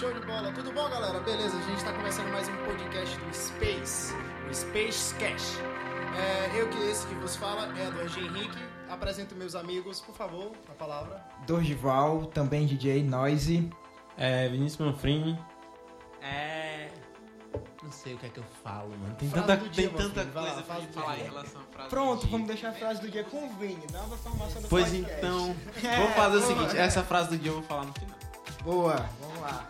Show de bola. Tudo bom, galera? Beleza, a gente está começando mais um podcast do Space, o Space Cash. É, eu que esse que vos fala é Eduardo Henrique. Apresento meus amigos, por favor, a palavra. Dorgival, também DJ Noise. É, Vinícius Manfrini. É. Não sei o que é que eu falo, mano. Tem Frase tanta, dia, tem tanta filho. Vai lá, coisa pra frase gente do falar dia. em relação à frase. Pronto, do dia. vamos deixar a frase do dia com o Vini. Nova formação do Pois podcast. então, É, vou fazer o seguinte: essa frase do dia eu vou falar no final. Boa, vamos lá.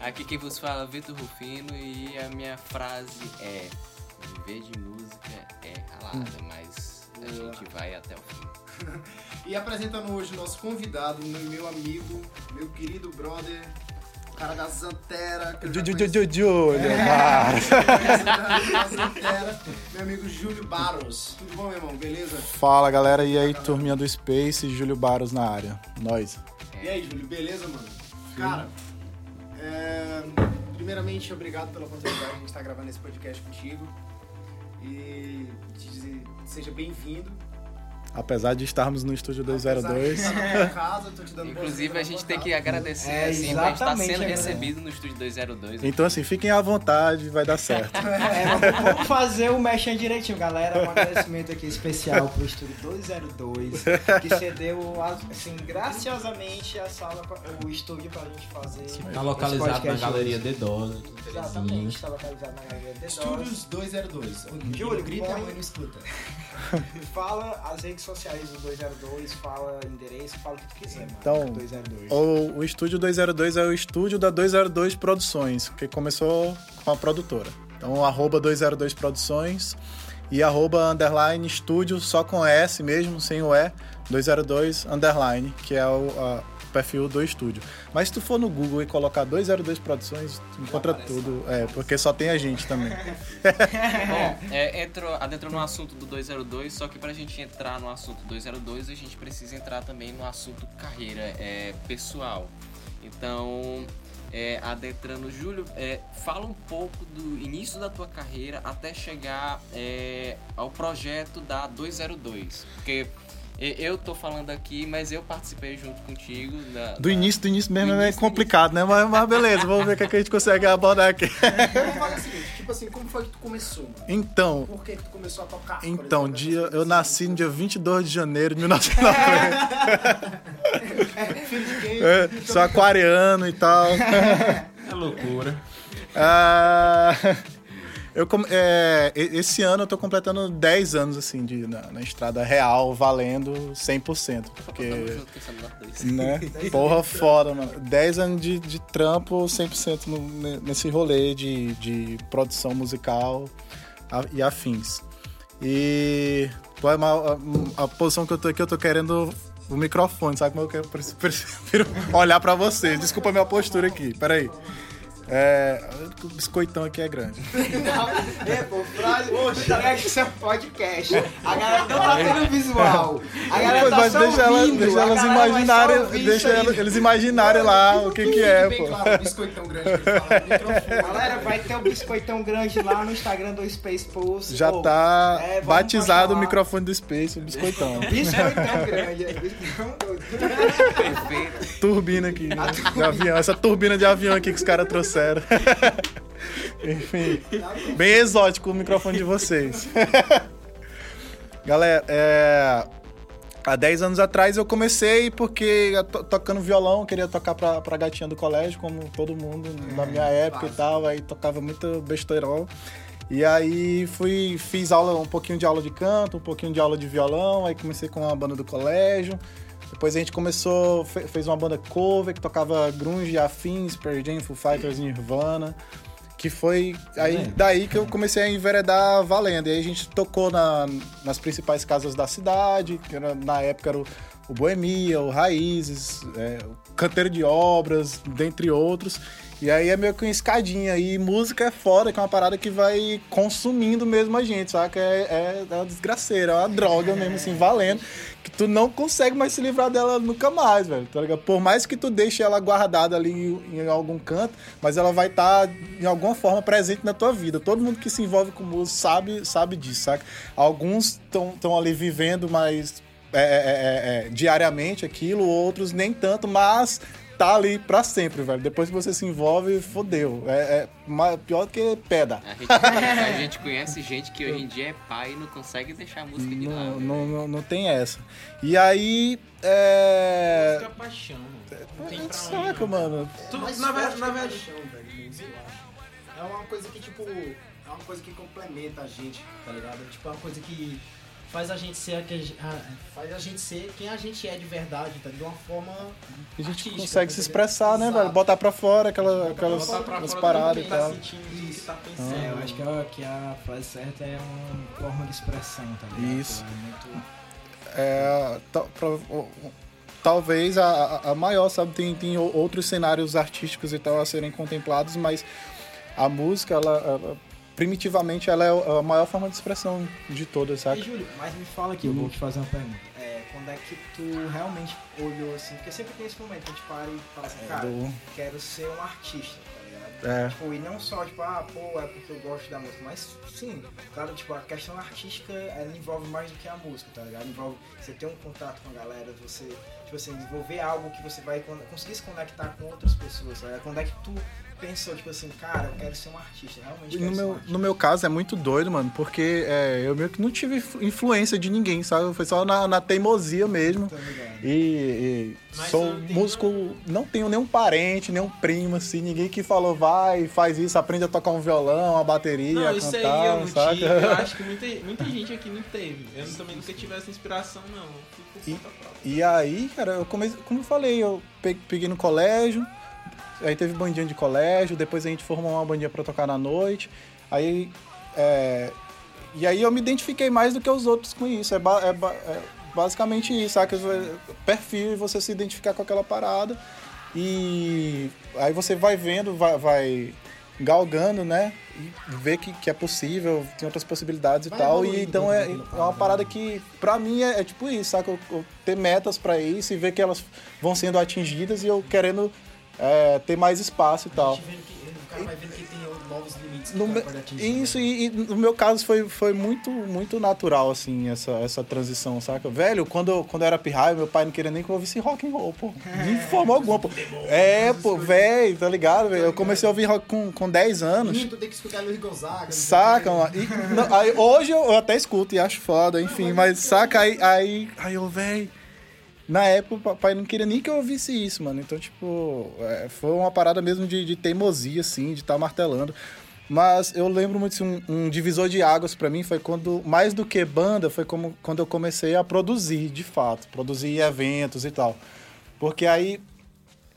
Aqui quem vos fala é Vitor Rufino e a minha frase é Viver de música é ralada, mas a gente vai até o fim. E apresentando hoje o nosso convidado, meu amigo, meu querido brother, o cara da Zantera. Júlio, da Zantera, meu amigo Júlio Barros. Tudo bom, meu irmão? Beleza? Fala galera, e aí, turminha do Space, Júlio Baros na área. Nós. E aí, Júlio, beleza, mano? Cara, é, primeiramente, obrigado pela oportunidade de estar gravando esse podcast contigo. E te dizer, seja bem-vindo. Apesar de estarmos no estúdio Apesar de 202. estar na tua casa, tô te dando Inclusive a gente tem que agradecer É, assim, pra gente estar exatamente, sendo é. recebido no estúdio 202. Então assim, fiquem à vontade, vai dar certo. É, vamos fazer o mexendo direitinho, galera. Um agradecimento aqui especial pro Estúdio 202, que cedeu, assim, graciosamente a sala, o estúdio pra gente fazer. Tá localizado na Galeria hoje. Dedosa. Exatamente, tá localizado na Galeria de Estúdios 202. onde Júlio, grita e a põe- mãe não escuta. Fala as redes sociais do 202, fala endereço, fala o que tu quiser, mano. Então, 202. O, o estúdio 202 é o estúdio da 202 Produções, que começou com a produtora. Então, arroba 202 Produções e arroba underline estúdio, só com S mesmo, sem o E, 202 underline, que é o a- o perfil do estúdio. Mas se tu for no Google e colocar 202 Produções, tu encontra tudo. É, porque só tem a gente também. Bom, é, entrou, adentrou no assunto do 202, só que pra gente entrar no assunto 202, a gente precisa entrar também no assunto carreira é, pessoal. Então, é, adentrando, Júlio, é, fala um pouco do início da tua carreira até chegar é, ao projeto da 202. Porque eu tô falando aqui, mas eu participei junto contigo. Da, Do da- início, do início mesmo Do é início, complicado, né? Mas, mas beleza, vamos ver o que, é que a gente consegue abordar aqui. Vamos falar o seguinte, tipo assim, como foi que tu começou? Então, Por que que tu começou a tocar? Então, exemplo, dia, eu nasci no dia 22 de janeiro de 1990. Filho de quem? É, sou aquariano e tal. É loucura. Ah, eu, é, esse ano eu tô completando 10 anos, assim, de, na, na estrada real, valendo 100%. Tamo Porque, né? Porra foda, mano. 10 anos de, de trampo 100% no, ne- nesse rolê de, de produção musical a- e afins. E é uma- a, a posição que eu tô aqui, eu tô querendo o microfone, sabe como eu quero? Prefiro- olhar pra vocês. Desculpa a minha postura aqui, peraí. É, o biscoitão aqui é grande. É, pô, frase. Poxa, é isso é um podcast. A galera não tá tendo visual. A galera Pois, tá mas só deixa, ela- ouvindo. deixa a elas só imaginarem, deixa ela- eles imaginarem lá o que que é, Bem pô. claro, o biscoitão grande que fala. Galera, vai ter o biscoitão grande lá no Instagram do Space Pulse. Já Pô, tá é, batizado o microfone do Space, o biscoitão. Biscoitão grande. é biscoitão doido. Perfeito. turbina aqui, né, de avião. Essa turbina de avião aqui que os caras trouxeram. Enfim, bem exótico o microfone de vocês. Galera, é, há 10 anos atrás eu comecei porque to- tocando violão, queria tocar pra, pra gatinha do colégio, como todo mundo na minha época e tal, aí tocava muito besteirol. E aí fui, fiz aula, um pouquinho de aula de canto, um pouquinho de aula de violão, aí comecei com a banda do colégio. Depois a gente começou, fe- fez uma banda cover que tocava grunge afins, Pearl Jam, Foo Fighters, Nirvana. Que foi aí, daí que eu comecei a enveredar valendo. E aí a gente tocou na- nas principais casas da cidade, que era- na época era o, o Boemia, o Raízes, é, o Canteiro de Obras, dentre outros. E aí é meio que uma escadinha. E música é foda, que é uma parada que vai consumindo mesmo a gente, saca? É, é, é uma desgraceira, é uma droga mesmo, assim, valendo. Que tu não consegue mais se livrar dela nunca mais, velho, tá ligado? Por mais que tu deixe ela guardada ali em, em algum canto, mas ela vai estar, em alguma forma, presente na tua vida. Todo mundo que se envolve com música sabe, sabe disso, saca? Alguns estão ali vivendo mais é, é, é, é, diariamente aquilo, outros nem tanto, mas tá ali pra sempre, velho. Depois que você se envolve, fodeu. É, é pior do que pedra. A gente, a gente conhece gente que hoje em dia é pai e não consegue deixar a música de Não, lado. não, não, não tem essa. E aí. É. Música paixão, mano. Não tem pra onde. Saca, mano. Tu, na verdade, na que verdade. paixão, velho. É uma coisa que, tipo, é uma coisa que complementa a gente, tá ligado? Tipo, é uma coisa que faz a gente ser a faz a gente ser quem a gente é de verdade, tá? De uma forma A gente consegue tá se expressar, né, velho? Botar pra fora aquela, aquelas fora, Botar pra as fora paradas e tá tal. tá É, eu acho que a, que a frase certa é uma forma de expressão, tá ligado? Isso. É muito... É, talvez a, a- maior, sabe? Tem, tem outros cenários artísticos e tal a serem contemplados, mas a música, ela, ela- primitivamente, ela é a maior forma de expressão de todas, E sabe? Júlio, mas me fala aqui, eu vou te fazer uma pergunta. É, quando é que tu realmente olhou assim? Porque sempre tem esse momento que a gente para e fala assim, cara, Do- quero ser um artista, tá ligado? É. Tipo, e não só, tipo, ah, pô, é porque eu gosto da música, mas sim, claro, tipo, a questão artística, ela envolve mais do que a música, tá ligado? Envolve você ter um contato com a galera, você, tipo assim, desenvolver algo que você vai con- conseguir se conectar com outras pessoas, tá ligado? Quando é que tu pensou, tipo assim, cara, eu quero ser um artista, realmente E No ser um meu, artista. no meu caso é muito doido, mano, porque é, eu meio que não tive influ- influência de ninguém, sabe? Foi só na, na teimosia mesmo. E, e sou músico, não tenho nenhum parente, nenhum primo, assim, ninguém que falou, vai, faz isso, aprende a tocar um violão, uma bateria, Não, a isso aí eu não saca? tive. Eu acho que muita, muita gente aqui não teve. Eu também nunca tive essa inspiração, não. Própria. E aí, cara, eu comecei, como eu falei, eu pe- peguei no colégio, aí teve bandinha de colégio, depois a gente formou uma bandinha pra tocar na noite, aí, é, e aí eu me identifiquei mais do que os outros com isso, é, ba- é ba- é basicamente isso, saca? Perfil e você se identificar com aquela parada, e aí você vai vendo, vai, vai galgando, né, e ver que, que é possível, tem outras possibilidades e Vai tal, e então dentro é, é uma parada, né? que pra mim é, é tipo isso, saca? Eu, eu ter metas pra isso e ver que elas vão sendo atingidas e eu querendo é, ter mais espaço e A tal. gente vendo que, o cara vai vendo que tem novos limites que No me- atingir. Isso, né? e, e no meu caso foi, foi muito, muito natural, assim, essa, essa transição, saca? Velho, quando, eu- quando eu era pirraio, meu pai não queria nem que eu ouvisse rock and roll, pô. De forma alguma, pô. É, pô, velho, tá ligado? velho? Eu comecei a ouvir rock com, com 10 anos. Menino, tu tem que escutar Luiz Gonzaga. Saca, mano. E, não, aí, hoje eu, eu até escuto e acho foda, enfim, mas saca aí, aí, aí eu, véi. Na época o papai não queria nem que eu ouvisse isso, mano. Então, tipo, é, foi uma parada mesmo de, de teimosia, assim, de estar martelando. Mas eu lembro muito, assim, um, um divisor de águas pra mim foi quando, mais do que banda, foi como, quando eu comecei a produzir, de fato. Produzir eventos e tal. Porque aí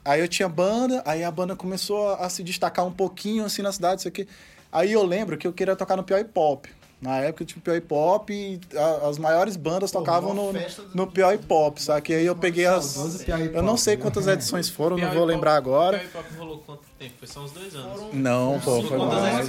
Aí eu tinha banda, aí a banda começou a, a se destacar um pouquinho assim na cidade, isso aqui. Aí eu lembro que eu queria tocar no Pior Pop. Na época, tipo, Pior Pop e a- as maiores bandas Pô, tocavam no, no Pior Pop, sabe? aí eu peguei as. Piauí Eu não sei né? quantas edições foram, não Piauí vou Pop- lembrar agora. Piauí Pop rolou quanto tempo? Foi só uns dois anos. Foram- Não, pô, Cinco, foi mais.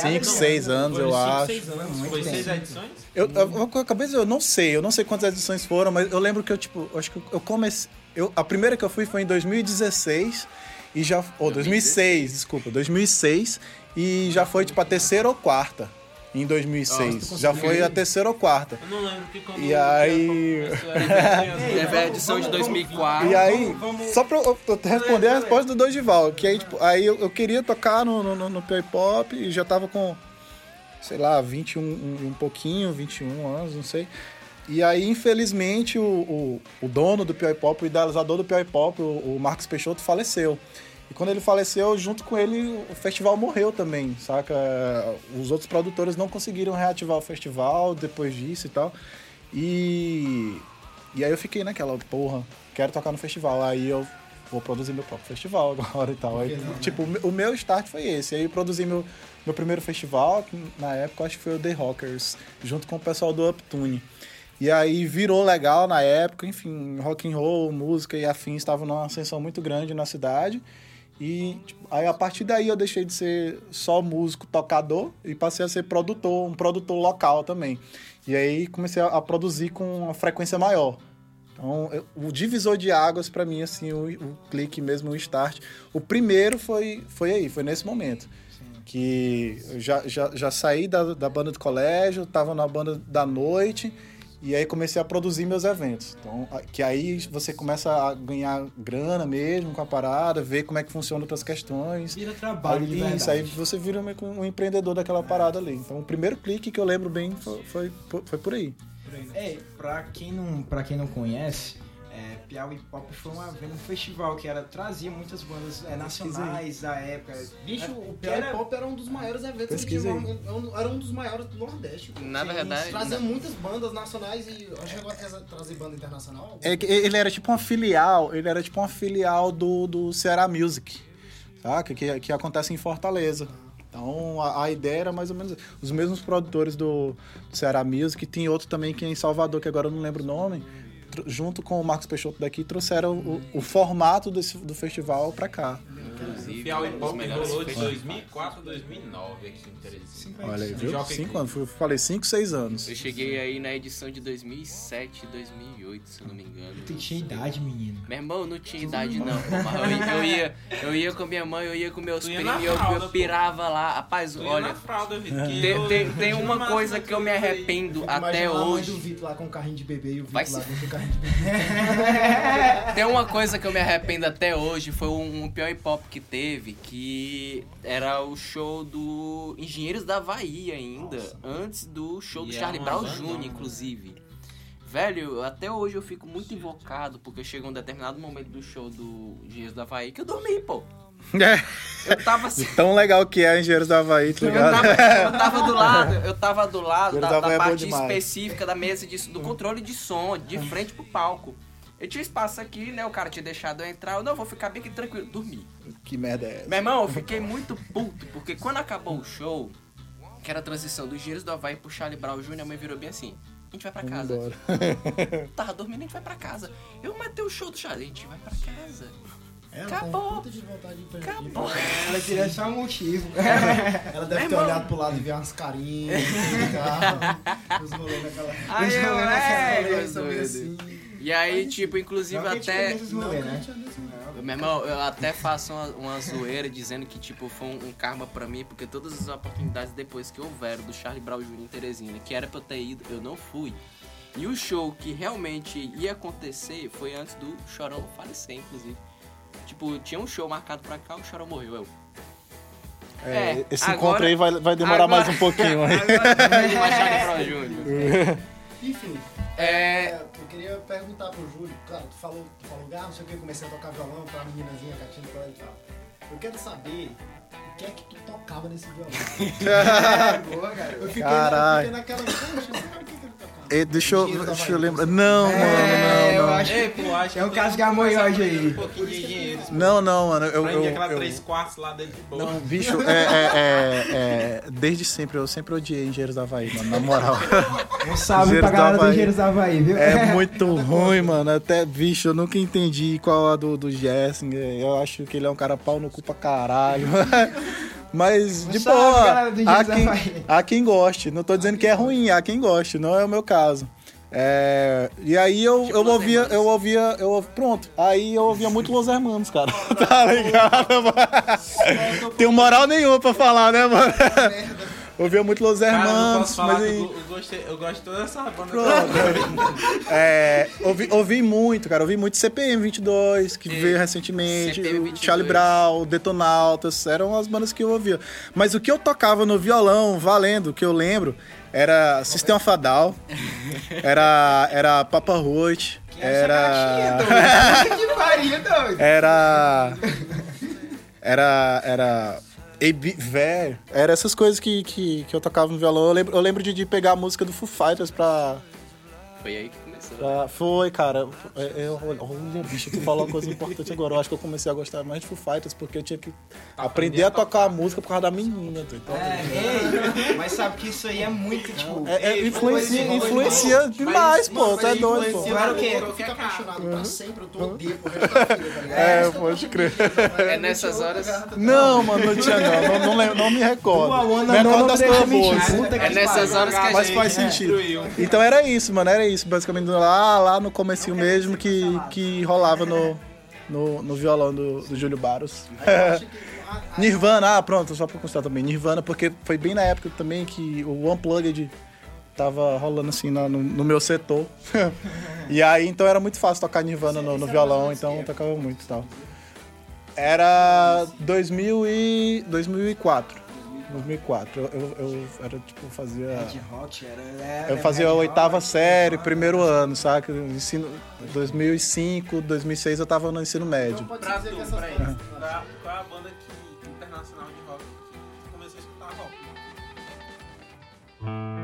Cinco, não. seis anos, Foi eu cinco, acho. seis anos. Muito Foi seis edições? Eu, eu, eu, acabei de- eu não sei, eu não sei quantas edições foram, mas eu lembro que eu, tipo, acho que eu comecei. Eu, a primeira que eu fui foi em 2016 e já. Ou 2006, desculpa, 2006 e já foi, tipo, a terceira ou quarta em 2006. Nossa, tu já foi a terceira ou quarta. Eu não lembro que quando. E aí- Teve a edição de 2004. E aí, vamos- só pra eu, eu responder a resposta do Dorival, que aí, tipo, aí eu, eu queria tocar no, no, no, no Pior Pop e já tava com, sei lá, 21, um, um pouquinho, 21 anos, não sei. E aí, infelizmente, o, o, o dono do Pior Pop, o idealizador do Pior Pop, o, o Marcos Peixoto, faleceu. E quando ele faleceu, junto com ele, o festival morreu também, saca? Os outros produtores não conseguiram reativar o festival depois disso e tal. E, e aí eu fiquei naquela, porra, quero tocar no festival. Aí eu vou produzir meu próprio festival agora e tal. Aí, tipo, o me- o meu start foi esse. Aí eu produzi meu, meu primeiro festival, que na época eu acho que foi o The Rockers, junto com o pessoal do Uptune. E aí virou legal na época, enfim, rock and roll, música e afins estavam numa ascensão muito grande na cidade. E tipo, aí a partir daí eu deixei de ser só músico, tocador e passei a ser produtor, um produtor local também. E aí comecei a, a produzir com uma frequência maior. Então, eu- o divisor de águas para mim assim, o, o clique mesmo, o start. O primeiro foi foi aí, foi nesse momento. Que eu já, já, já saí da, da banda do colégio, tava na banda da noite E aí comecei a produzir meus eventos. Então, que aí você começa a ganhar grana mesmo com a parada, ver como é que funciona outras questões. Vira trabalho verdade. isso aí você vira meio que um empreendedor daquela parada ali. Então o primeiro clique que eu lembro bem foi, foi, foi por aí. É, pra quem não, pra quem não conhece, é, Piauí Pop foi uma, um festival que era, trazia muitas bandas é, nacionais da época. Bicho, É, o que Piauí era- Pop era um dos maiores eventos Pesquisa que tinha. Era um dos maiores do Nordeste. pô. Na verdade, Trazia na- muitas bandas nacionais e acho que agora trazer banda internacional. É que ele era tipo uma filial, ele era tipo uma filial do, do Ceará Music, saca? Que, que acontece em Fortaleza. Então a, a ideia era mais ou menos os mesmos produtores do, do Ceará Music, tem outro também que é em Salvador, que agora eu não lembro o nome, junto com o Marcos Peixoto daqui, trouxeram o, o formato desse, do festival pra cá. Inclusive, Piauí dos Pop rolou de festivais. 2004 a 2009 aqui em Teresina. Olha aí, viu? Cinco anos, eu falei cinco, seis anos. Eu cheguei aí na edição de 2007, 2008, se eu não me engano. Tu tinha idade, menino. Meu irmão, não tinha idade não. eu, ia- eu ia, eu ia com minha mãe, eu ia com meus primos, e eu, eu pirava lá. Rapaz, olha, fralda, tem, tem, tem uma coisa que eu me arrependo até hoje. Vitor lá com o carrinho de bebê e o Vai Vitor lá dentro do carrinho de bebê. Tem uma coisa que eu me arrependo até hoje, foi um, um pior pop que teve, que era o show do Engenheiros da Havaí ainda, antes do show do E Charlie uma Brown Jr., inclusive. Velho, até hoje eu fico muito invocado, porque chegou um determinado momento do show do Engenheiros da Havaí que eu dormi, pô. Eu tava assim. Tão legal que é Engenheiros da Havaí, tá Eu ligado? tava, eu tava do lado, eu tava do lado da, da da é parte demais. específica da mesa de, do controle de som, de frente pro palco. Eu tinha espaço aqui, né? O cara tinha deixado eu entrar. Eu não vou ficar bem aqui tranquilo, dormi. Que merda é essa? Meu irmão, eu fiquei muito puto, porque quando acabou o show, que era a transição dos Engenheiros do Havaí pro Charlie Brown Jr., a mãe virou bem assim. A gente vai pra casa. Tava dormindo, a gente vai pra casa. Eu matei o show do Charlie, a gente vai pra casa. Ela Acabou. tem puta de vontade de Acabou. Ela queria só um motivo. Ela deve Meu ter irmão. olhado pro lado e ver umas carinhas, os rolês naquela... Aí Os eu, rolês é, rolês doido. também assim. E aí, tipo, inclusive Não até. né? Meu irmão, eu até faço uma, uma zoeira dizendo que, tipo, foi um, um karma pra mim, porque todas as oportunidades depois que houveram do Charlie Brown Jr. em Teresina, que era pra eu ter ido, eu não fui. E o show que realmente ia acontecer foi antes do Chorão falecer, inclusive. Tipo, tinha um show marcado pra cá, o Chorão morreu. Eu. É, É, esse agora- encontro aí vai, vai demorar agora- mais um pouquinho. Agora não mais Charlie Brown Jr. Enfim, É. é, eu queria perguntar pro Júlio, cara, tu falou, tu falou, ah, não sei o que, eu comecei a tocar violão pra meninazinha, gatinha e tal. Eu quero saber o que é que tu tocava nesse violão. Boa, cara. Eu fiquei, Caralho. na, eu fiquei naquela, poxa, o que? E deixa eu, deixa eu lembrar. Não, É, mano, eu não, não. acho Ei, pô, acho que É um caso que de começar aí. Um pouquinho de engenheiros. Não, não, mano. Eu, eu, aquela eu- 3 quartos lá dentro de boa. Não, bicho, é, é, é, é, desde sempre, eu sempre odiei Engenheiros da Havaí, mano, na moral. Um salve pra galera do. Engenheiros da Havaí, viu? É muito ruim, mano. Até, bicho, eu nunca entendi qual a do, do Jessinger. Eu acho que ele é um cara pau no cu pra caralho. Mas, de salve, boa, há quem, há quem goste. Não tô dizendo que é ruim, há quem goste. Não é o meu caso. É, e aí eu, Tipo eu ouvia, Hermanos. eu ouvia, eu ouvi- pronto. Aí eu ouvia muito Los Hermanos, cara. tá ligado? mano? Tenho moral nenhuma pra falar, né, mano? Ouvia muito Los Hermanos, mas aí... eu, go- eu gostei, eu gosto de toda essa banda. É, ouvi, ouvi muito, cara. Ouvi muito CPM 22, que E veio recentemente. CPM o 22. Charlie Brown, Detonautas. Eram as bandas que eu ouvia. Mas o que eu tocava no violão, valendo, que eu lembro, era Sistema Fadal. Era, era Papa Roach. Era. Que pariu, doido. Era. Era. Era. Velho, era essas coisas que, que, que eu tocava no violão. Eu lembro, eu lembro de, de pegar a música do Foo Fighters pra, Foi aí que pra- Foi, cara. É, Eu, olha, bicho, tu falou uma coisa importante agora. Eu acho que eu comecei a gostar mais de Foo Fighters porque eu tinha que aprender a tocar a música por causa da menina. Então, É, ei, mas sabe que isso aí é muito, tipo... é, é, influencia, foi- foi- influencia demais, Mas- pô. Tu é mas doido, pô. Claro que é. Eu fico apaixonado pra sempre, eu tô odeio pro resto da vida, tá ligado? É, eu pode crer. É nessas horas- Não, mano, não tinha não. Não, não, não me recordo. Me não recordo das. Puta É nessas horas que a Mas gente. faz sentido. Então era isso, mano, era isso. Basicamente lá, lá no comecinho mesmo que, que rolava no, no, no violão do, do Júlio Baros. Nirvana, ah, pronto, só pra constar também. Nirvana, porque foi bem na época também que o Unplugged tava rolando assim no, no meu setor. e aí, então era muito fácil tocar Nirvana no, no violão, então tocava muito e tal. Era 2000 e, 2004. 2004. Eu, eu, eu era tipo, fazia. Red Hot era. era eu né, fazia Red a oitava Hot, série, primeiro ah. ano, saca? Ensino 2005, 2006 eu tava no ensino médio. Então, pra tu, essas pra coisas, pra, qual é a banda que, é internacional de rock que começou a escutar rock? Né?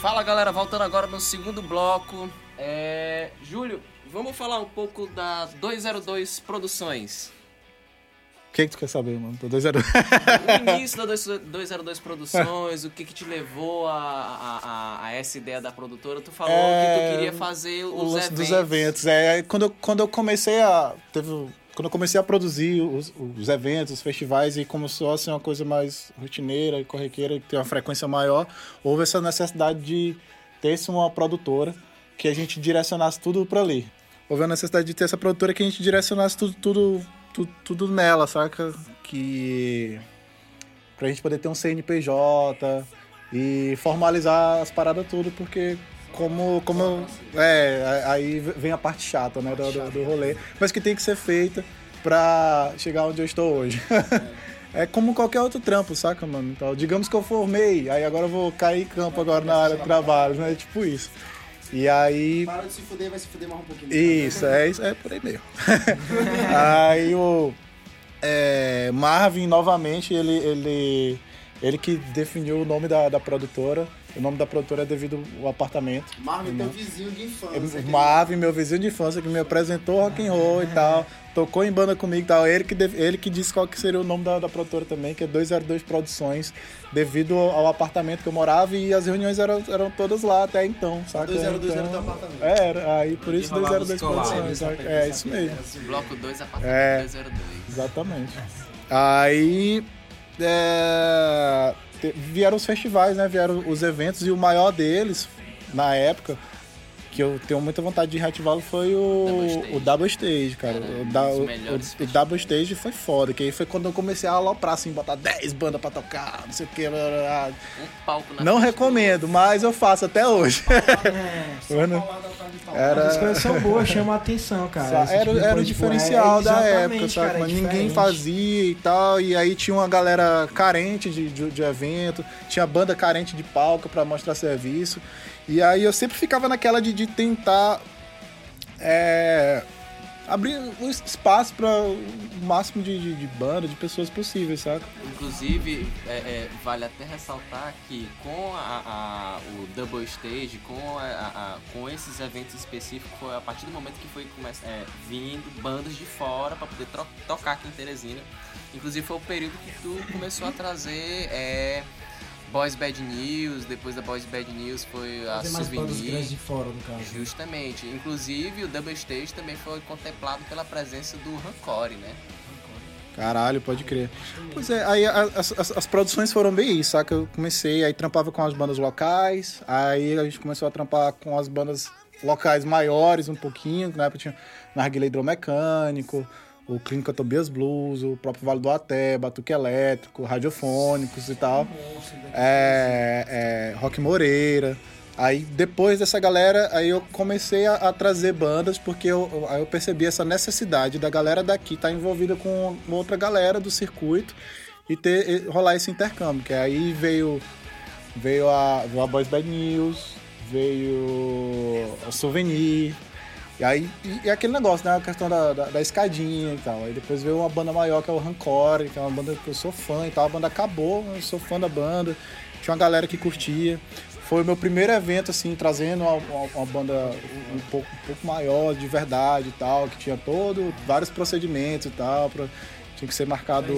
Fala galera, voltando agora no segundo bloco. É... Júlio, vamos falar um pouco da 202 Produções. O que, que tu quer saber, mano? Tô 2 0 O início da 202 Produções, o que que te levou a, a, a, a essa ideia da produtora? Tu falou É, que tu queria fazer os eventos. dos eventos. É, quando, eu, quando eu comecei a. Teve, quando eu comecei a produzir os, os eventos, os festivais, e começou a ser uma coisa mais rotineira e corriqueira, que tem uma frequência maior, houve essa necessidade de ter uma produtora que a gente direcionasse tudo pra ali. Houve a necessidade de ter essa produtora que a gente direcionasse tudo, tudo, tudo, tudo nela, saca? Que. Pra gente poder ter um CNPJ e formalizar as paradas tudo, porque como. como é, aí vem a parte chata, né, do, do, do rolê, mas que tem que ser feita pra chegar onde eu estou hoje. É como qualquer outro trampo, saca, mano? Então, digamos que eu formei, aí agora eu vou cair em campo agora na área de trabalho, né? Tipo isso. E aí. Para de se fuder, vai se fuder mais um pouquinho. Isso, é, isso, é por aí mesmo. aí o é, Marvin, novamente, ele, ele, ele que definiu o nome da, da produtora. O nome da produtora é devido ao apartamento. Marvin, teu vizinho de infância. É, Marvin, meu vizinho de infância, que me apresentou rock and roll e tal. Tocou em banda comigo e tal. Ele que, ele que disse qual que seria o nome da, da produtora também, que é 202 Produções, devido ao, ao apartamento que eu morava e as reuniões eram, eram todas lá até então, saca? 202 era Então, teu apartamento. É, era, aí por isso rolava 202 os collabs, Produções, saca? É isso mesmo. Bloco 2, É. apartamento 202. Exatamente. Aí é, vieram os festivais, né? Vieram os eventos e o maior deles, na época, que eu tenho muita vontade de reativá-lo, foi o Double Stage. o Double Stage, cara. Cara, o, da- o- o- o Double Stage foi foda, que aí foi quando eu comecei a aloprar, assim, botar 10 bandas pra tocar, não sei o que. blá, blá. Um palco na Não recomendo, mas eu faço até hoje. Mano, era... As coisas são boas, chamam a atenção, cara. Esse Era, tipo era o tipo, diferencial é- da época, sabe? cara, é ninguém fazia e tal. E aí tinha uma galera carente de, de, de evento, tinha banda carente de palco pra mostrar serviço. E aí eu sempre ficava naquela de, de tentar é, abrir um espaço para o máximo de, de, de banda, de pessoas possíveis, saca? Inclusive, é, é, vale até ressaltar que com a, a- o Double Stage, com, a, com esses eventos específicos, foi a partir do momento que foi come- é, vindo bandas de fora para poder tocar aqui em Teresina. Inclusive foi o período que tu começou a trazer é, Boys Bad News, depois da Boys Bad News foi a Fazer mais Souvenir. grandes de fora, no caso. Justamente. Inclusive o Double Stage também foi contemplado pela presença do Rancore, né? Caralho, pode crer. Pois é, aí as, as, as produções foram bem isso, saca? Eu comecei, aí trampava com as bandas locais, aí a gente começou a trampar com as bandas locais maiores um pouquinho, na época tinha Narguilha Hidromecânico, o Clínica Tobias Blues, o próprio Vale do Até, Batuque Elétrico, Radiofônicos e tal. É, é, Rock Moreira. Aí depois dessa galera, aí eu comecei a, a trazer bandas, porque eu, eu- percebi essa necessidade da galera daqui estar envolvida com outra galera do circuito e ter rolar esse intercâmbio. Que aí veio, veio, a, veio a Boys Bad News, veio o Souvenir. E aí, e, e aquele negócio, né? A questão da, da, da escadinha e tal. Aí depois veio uma banda maior, que é o Rancore, que é uma banda que eu sou fã e tal. A banda acabou, eu sou fã da banda. Tinha uma galera que curtia. Foi o meu primeiro evento, assim, trazendo uma, uma- uma banda um pouco, um pouco maior, de verdade e tal, que tinha todo, vários procedimentos e tal, pra, tinha que ser marcado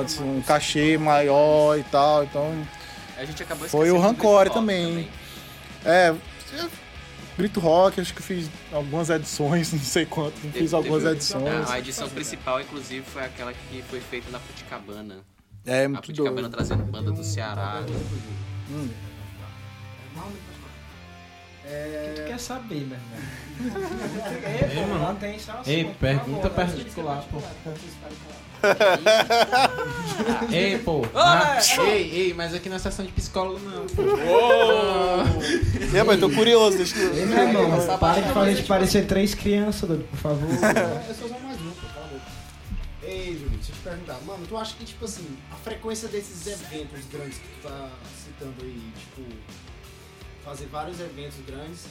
antes, um cachê maior e tal, então... A gente acabou Foi o Grito Rock também. É, Grito Rock, acho que fiz algumas edições, não sei quanto, Teve- fiz algumas teve- edições. A, a edição principal, inclusive, foi aquela que foi feita na Puticabana. É, A muito Puticabana doido. trazendo banda do Ceará. Tu quer saber, meu irmão? Ei, mano. Não tem só Ei, por pergunta favor. particular, pô. Ei, pô. Ah, ei, ei, mas aqui na sessão de psicólogo não, pô. É, mas tô curioso, deixa eu... Ei, meu irmão, para de fazer de parecer três crianças, doido, por favor. Eu sou só mais um, a boca. Ei, Júlio, deixa eu te perguntar. Mano, tu acha que, tipo assim, a frequência desses eventos grandes que tu tá citando aí, tipo, fazer vários eventos grandes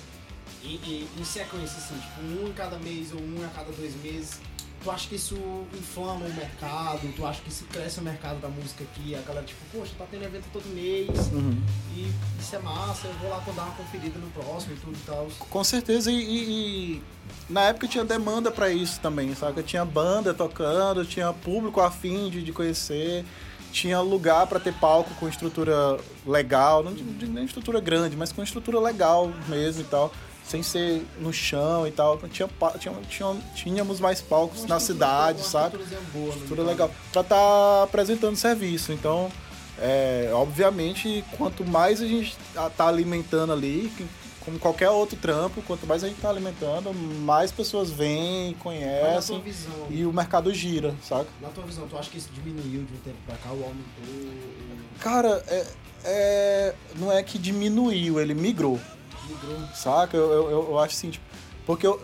e, e em sequência, assim, tipo, um em cada mês ou um a cada dois meses, tu acha que isso inflama o mercado? Tu acha que isso cresce o mercado da música aqui? A galera, tipo, poxa, tá tendo evento todo mês Uhum. e isso é massa, eu vou lá dar uma conferida no próximo e tudo e tal. Com certeza, e, e- e na época tinha demanda pra isso também, sabe? Tinha banda tocando, tinha público afim de, de conhecer, tinha lugar pra ter palco com estrutura legal, não digo digo nem estrutura grande, mas com estrutura legal mesmo e tal, sem ser no chão e tal. Tinha, tinha, tinha- tínhamos mais palcos Uma na cidade, uma sabe? boa, né? estrutura legal pra estar apresentando serviço. Então, é, obviamente, quanto mais a gente tá alimentando ali, como qualquer outro trampo, quanto mais a gente tá alimentando, mais pessoas vêm, conhecem visão, e o mercado gira, saca? na tua visão, tu acha que isso diminuiu de um tempo pra cá ou aumentou? Cara, é, é- não é que diminuiu, ele migrou. Saca? Eu, eu, eu- acho assim, tipo, porque eu-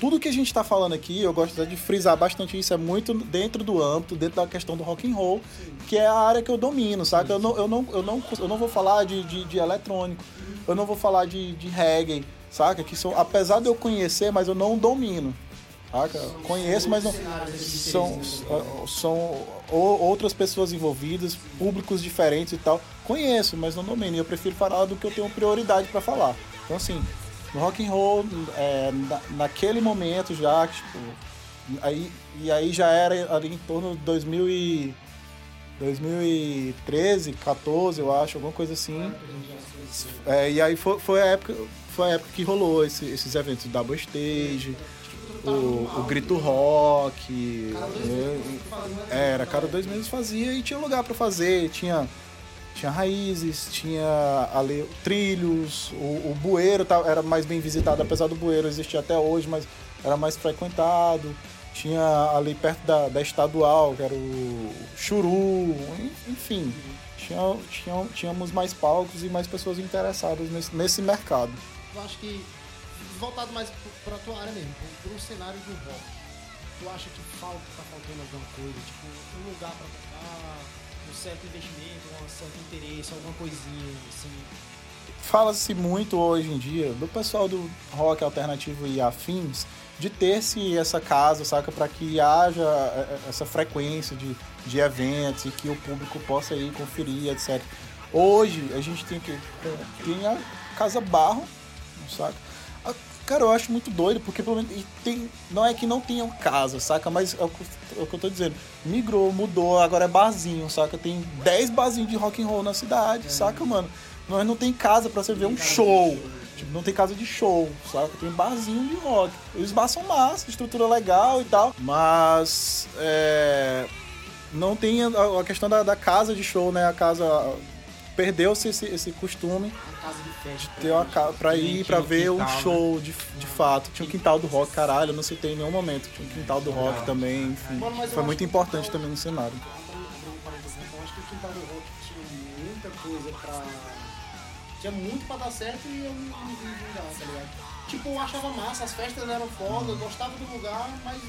tudo que a gente tá falando aqui, eu gosto de frisar bastante isso, é muito dentro do âmbito, dentro da questão do rock and roll, que é a área que eu domino, saca? Eu não, eu não, eu não, eu não vou falar de, de, de eletrônico, eu não vou falar de, de reggae, saca? Que são, apesar de eu conhecer, mas eu não domino. Saca? Conheço, mas não. São, são o- outras pessoas envolvidas, públicos diferentes e tal. Conheço, mas não domino. E eu prefiro falar do que eu tenho prioridade pra falar. Então, assim, no rock and roll, é, na- naquele momento já, tipo, aí, e aí já era ali em torno de 2000 e, 2013, 14, eu acho, alguma coisa assim. É, e aí foi, foi, a época, foi a época que rolou esse- esses eventos, Double Stage, o, o Grito Rock. é, era, cada dois meses fazia e tinha lugar pra fazer, tinha. Tinha raízes, tinha ali trilhos, o, o bueiro tá- era mais bem visitado, apesar do bueiro existir até hoje, mas era mais frequentado. Tinha ali perto da, da estadual, que era o Churu, enfim. Tinha, tinha, tínhamos mais palcos e mais pessoas interessadas nesse, nesse mercado. Eu acho que, voltado mais pra tua área mesmo, pro, pro cenário do rock, tu acha que falta, tá faltando alguma coisa? Tipo, um lugar pra tocar, um certo investimento, um certo interesse, alguma coisinha, assim. Fala-se muito hoje em dia do pessoal do rock alternativo e afins de ter-se essa casa, saca, para que haja eh, essa frequência de, de eventos e que o público possa ir conferir, etc. Hoje a gente tem que tem a Casa Barro, saca? Cara, eu acho muito doido, porque pelo menos tem, não é que não tenham casa, saca? Mas é o, que, é o que eu tô dizendo. Migrou, mudou, agora é barzinho, saca? Tem 10 barzinhos de rock and roll na cidade, saca, mano? Nós não tem casa pra você ver um show. Tipo, não tem casa de show, saca? Tem barzinho de rock. Os bars são massa, estrutura legal e tal. Mas é, não tem a, a questão da, da casa de show, né? A casa. Perdeu-se esse, esse costume casa de ter uma casa pra ir, pra ver um quintal, né? show de, de fato. Tinha um quintal do rock, caralho, eu não citei em nenhum momento. Tinha um quintal do rock também, enfim. Foi muito importante o também no cenário. Né? Eu acho que o Quintal do Rock tinha muita coisa pra. Tinha muito pra dar certo e eu não vi tá ligado? Tipo, eu achava massa, as festas eram foda, eu gostava do lugar, mas.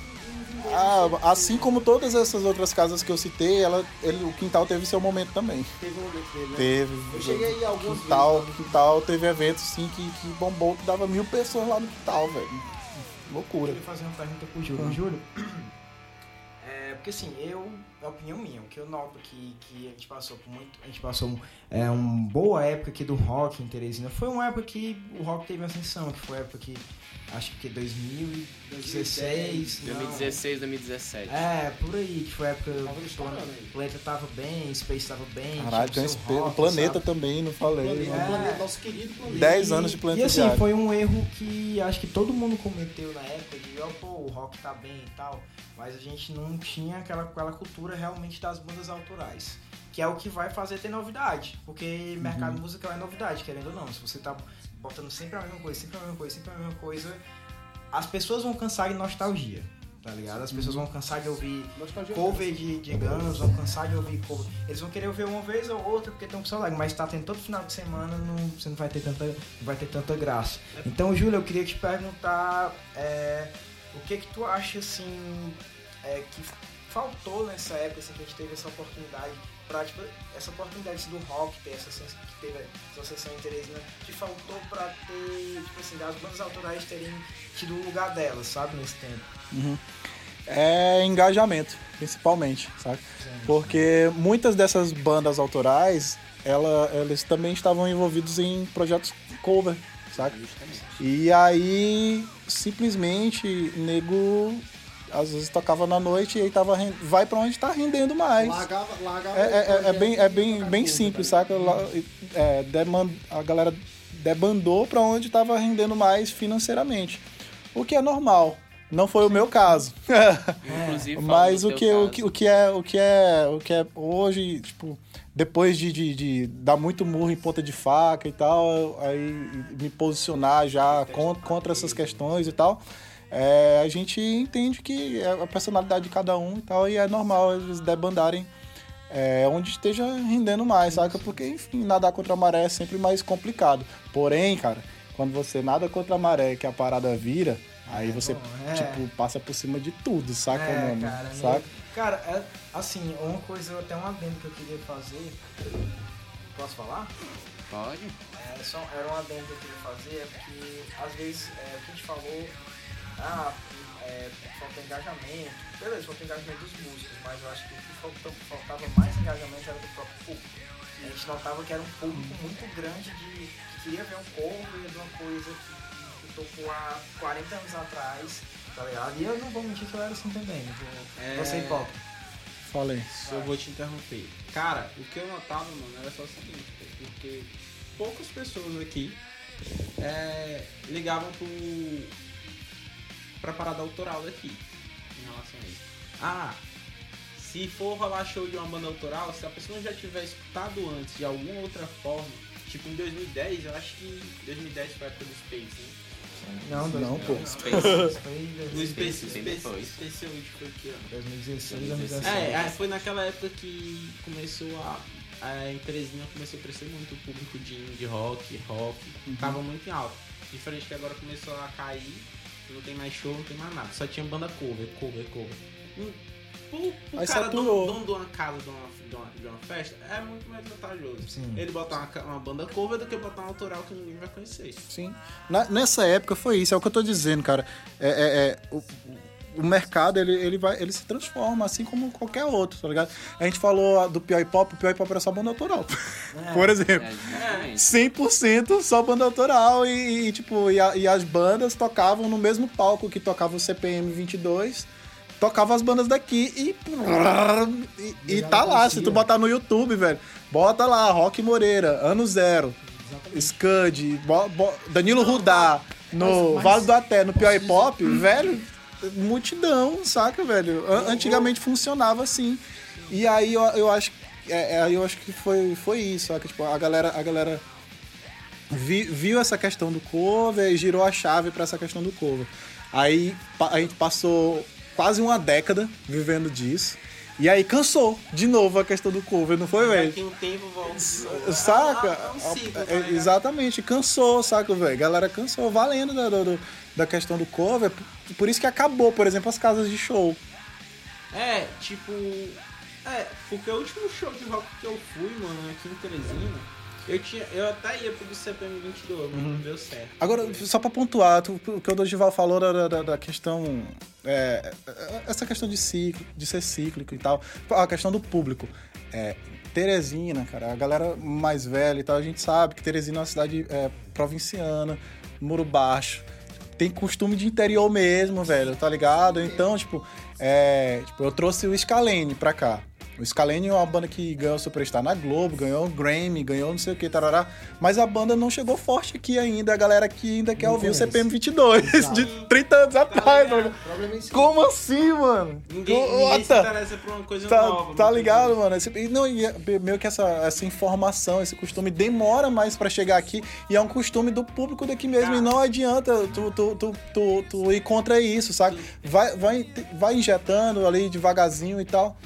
Ah, sei assim como todas essas outras casas que eu citei, ela, ele, o quintal teve seu momento também. Teve um momento dele, né? Teve. Eu cheguei aí algumas quintal, vezes. lá quintal teve eventos sim que, que bombou, que dava mil pessoas lá no quintal, velho. Loucura. Eu queria fazer uma pergunta pro Júlio. Júlio, é, porque assim, eu, é opinião minha, o que eu noto que, que a gente passou por muito. A gente passou é, uma boa época aqui do rock em Teresina. Foi uma época que o rock teve ascensão, que foi a época que. Acho que 2016. não. 2016, 2017. É, por aí, que foi a época que o o planeta tava bem, Space tava bem. Caralho, tinha tem o esse- o planeta sabe? também, não O falei. planeta, né? o planeta, nosso querido planeta. 10 anos de E planeta assim, diário. foi um erro que acho que todo mundo cometeu na época de, ó, pô, o rock tá bem e tal, mas a gente não tinha aquela, aquela cultura realmente das bandas autorais. Que é o que vai fazer ter novidade. Porque mercado musical é novidade, querendo ou não. Se você tá botando sempre a mesma coisa, sempre a mesma coisa, sempre a mesma coisa, as pessoas vão cansar de nostalgia. Tá ligado? As pessoas vão cansar de ouvir Nostalgia cover de, de Guns, vão cansar de ouvir cover. Eles vão querer ouvir uma vez ou outra porque estão com saudade, mas tá tendo todo final de semana, não, você não vai ter tanta, não vai ter tanta graça. Então, Júlio, eu queria te perguntar é, o que que tu acha assim é, que faltou nessa época assim, que a gente teve essa oportunidade pra, tipo, essa oportunidade do rock ter essa sens- que teve essa sessão em Teresina, que faltou pra ter, tipo assim, das bandas autorais terem tido o lugar delas, sabe, nesse tempo. Uhum. é engajamento, principalmente, sabe? Porque muitas dessas bandas autorais, ela, eles também estavam envolvidos em projetos cover, sabe? E aí, simplesmente, nego às vezes tocava na noite e aí tava vai pra onde tá rendendo mais. Largava, largava É, é- é- é projeto bem, é bem, bem cover, simples, saca? É, deman- a galera debandou pra onde tava rendendo mais financeiramente. O que é normal. Não foi o meu caso. Inclusive, Mas o que, o, caso, que, o que é o que é o que é hoje, tipo, depois de, de, de dar muito murro em ponta de faca e tal, aí me posicionar já con- contra essas questões e tal, é, a gente entende que é a personalidade de cada um e tal, e é normal eles debandarem é, onde esteja rendendo mais, saca? Porque, enfim, nadar contra a maré é sempre mais complicado. Porém, cara, quando você nada contra a maré, que a parada vira, aí você, bom, é. tipo, passa por cima de tudo, saca, É, mano? cara, né? saca? Cara, é, assim, uma coisa, até um adendo que eu queria fazer. Posso falar? Pode? É, só, era um adendo que eu queria fazer, é porque às vezes é, o que a gente falou, ah, é, falta engajamento, beleza, falta engajamento dos músicos, mas eu acho que o que faltava, mais engajamento era do próprio público. A gente notava que era um público muito grande de que queria ver um cover de uma coisa que, que tocou há 40 anos atrás, tá ligado? E eu não vou mentir que eu era assim também, não vou, É. vou ser hipócrita. Falei. Eu vou te interromper. Cara, o que eu notava, mano, era só o seguinte, porque poucas pessoas aqui é, ligavam pro, pra parada autoral daqui em relação a isso. Ah, se for rolar show de uma banda autoral, se a pessoa já tiver escutado antes de alguma outra forma, tipo em 2010, eu acho que 2010 foi a época do Space, né? Não, Não, pô. Space. Do Space, Space. Space 8 foi que ano? 2016, 2017. É, é, foi naquela época que começou a. A Teresina começou a crescer muito o público de indie rock, rock, tava muito em alta. Diferente que agora começou a cair, não tem mais show, não tem mais nada. Só tinha banda cover, cover, cover. Hum, Pro, pro Aí cara saturou. dono, dono de uma casa, de uma, de, uma, de uma festa, é muito mais vantajoso. Sim. Ele botar uma, uma banda cover do que botar um autoral que ninguém vai conhecer. Sim. Na- nessa época foi isso, é o que eu tô dizendo, cara. É, é- é, o, o mercado, ele, ele, vai, ele se transforma, assim como qualquer outro, tá ligado? A gente falou do Pior Pop, o Pior Pop era só banda autoral. Por exemplo. É, justamente. 100% só banda autoral e, e, tipo, e, a- e as bandas tocavam no mesmo palco que tocava o CPM 22, tocava as bandas daqui e e, e tá lá, se tu botar no YouTube, velho, bota lá Rock Moreira, ano zero, Scud, bo- bo- Danilo Rudá, no mas- mas- Vale do Até, no Pior Pop, velho, multidão, saca, velho? An- Antigamente funcionava assim. E aí eu, eu acho é, é, eu acho que foi, foi isso, saca? Tipo, a galera, a galera vi- viu essa questão do cover e girou a chave pra essa questão do cover. Aí a gente passou quase uma década vivendo disso. E aí cansou de novo a questão do cover, não foi, velho? Daqui um tempo volta. Saca? É um ciclo, tá É, exatamente, cansou, saca, velho? Galera cansou, valendo da, do- da questão do cover. Por- Por isso que acabou, por exemplo, as casas de show. É, tipo. É, porque o último show de rock que eu fui, mano, aqui em Teresina, eu tinha. Eu até ia pro do CPM 22, mas não deu certo. Agora, só pra pontuar, tu- o que o Dorival falou da, da- da questão. é, essa questão de ciclo, de ser cíclico e tal. A questão do público. É, Teresina, cara, a galera mais velha e tal, a gente sabe que Teresina é uma cidade é, provinciana, muro baixo. Tem costume de interior mesmo, velho, tá ligado? Então, tipo, é, tipo, eu trouxe o Scalene pra cá. O Scalene é uma banda que ganhou Superstar na Globo, ganhou o Grammy, ganhou não sei o que, tarará. Mas a banda não chegou forte aqui ainda. A galera aqui ainda quer Não ouvir o conhece. CPM 22, de 30 anos atrás. tá ligado? O problema é esse. Como assim, mano? Ninguém, ninguém se interessa por uma coisa Tá, nova. tá ligado, mano? Esse, não, e é meio que essa, essa informação, esse costume demora mais pra chegar aqui e é um costume do público daqui mesmo. Cara. E não adianta tu, tu, tu, tu, tu ir contra isso, sabe? Vai, vai, vai injetando ali devagarzinho e tal.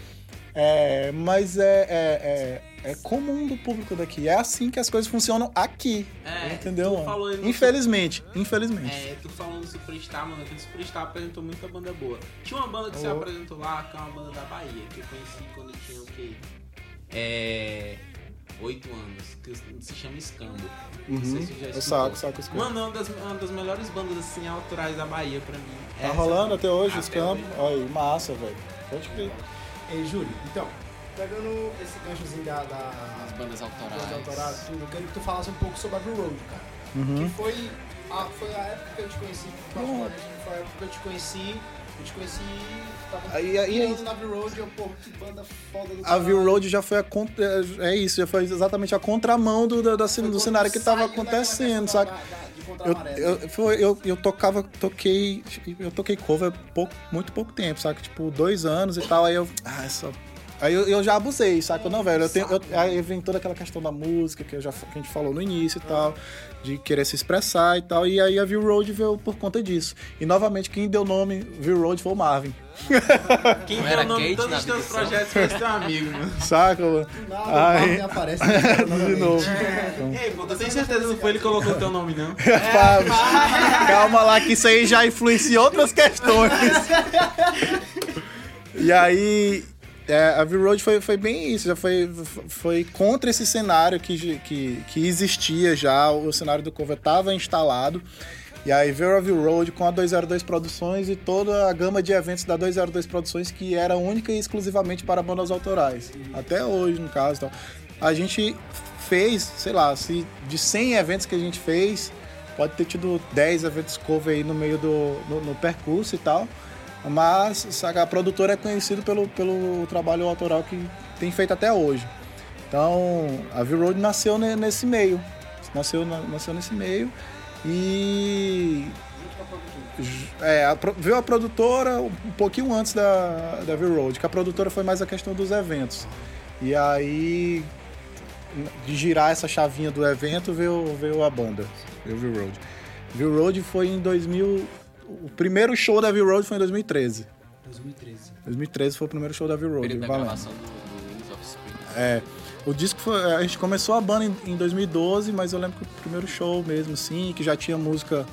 É, mas é, é, é, é comum do público daqui. É assim que as coisas funcionam aqui. É, entendeu? no- Infelizmente, infelizmente. É, tu falando do Superstar, mano, aquele Superstar apresentou muita banda boa. Tinha uma banda que você Oh. apresentou lá, que é uma banda da Bahia, que eu conheci quando tinha o quê? É. oito anos, que se chama Escambo. Não sei se já Eu saco, saco os campos. Mano, é uma das, uma das melhores bandas assim autorais da Bahia pra mim. Tá Essa- rolando até hoje Até hoje. Olha aí, massa, velho. Pode crer. Ei, Júlio, então, pegando esse ganchozinho da, As da, bandas das autorais. autorais, tudo, eu queria que tu falasse um pouco sobre a Abbey Road, cara. Uhum. Que foi a, foi a época que eu te conheci, particularmente, foi a época que eu te conheci, eu te conheci, tava Aí- aí- pirando na Abbey Road, eu, pô, que banda foda do A View Road já foi a contra... É isso, já foi exatamente a contramão do, do, do quando cenário que tava acontecendo, saca? da- da- a Eu, maré, eu, né? eu, eu tocava, toquei, eu toquei cover pouco, muito pouco tempo, saca? Tipo, dois anos e tal, aí eu, ah, essa... Aí eu, eu já abusei, saca? Não, velho, eu tenho, eu, aí vem toda aquela questão da música que, eu já, que a gente falou no início e tal, de querer se expressar e tal, e aí a View Road veio por conta disso. E novamente, quem deu nome View Road foi o Marvin, Quem Não deu era o nome de Kate todos os teus projetos foi teu amigo, mano. saca, mano? Nada, o Ai. Aparece De novo. Ei, pô, tu tem certeza que não foi ele que colocou o teu nome, não? Fábio, calma lá, que isso aí já influencia outras questões. e aí, é, a V-Road foi, foi bem isso, já foi, foi contra esse cenário que, que, que existia já, o cenário do cover estava instalado. E aí veio a V-Road com a 202 Produções e toda a gama de eventos da 202 Produções que era única e exclusivamente para bandas autorais. Até hoje, no caso. Então, a gente fez, sei lá, se de 100 eventos que a gente fez, pode ter tido 10 eventos cover aí no meio do no, no percurso e tal. Mas a produtora é conhecida pelo, pelo trabalho autoral que tem feito até hoje. Então, a V-Road nasceu ne- nesse meio. Nasceu, na- nasceu nesse meio. E. É, a veio a produtora um pouquinho antes da, da V-Road, que a produtora foi mais a questão dos eventos. E aí, de girar essa chavinha do evento, veio, veio a banda, veio V-Road. V-Road foi em 2000. O primeiro show da V-Road foi em 2013. 2013. 2013 foi o primeiro show da V-Road. Período da gravação do, do Winds of Spring. É. O disco foi. A gente começou a banda em, em 2012, mas eu lembro que o primeiro show mesmo, sim, que já tinha música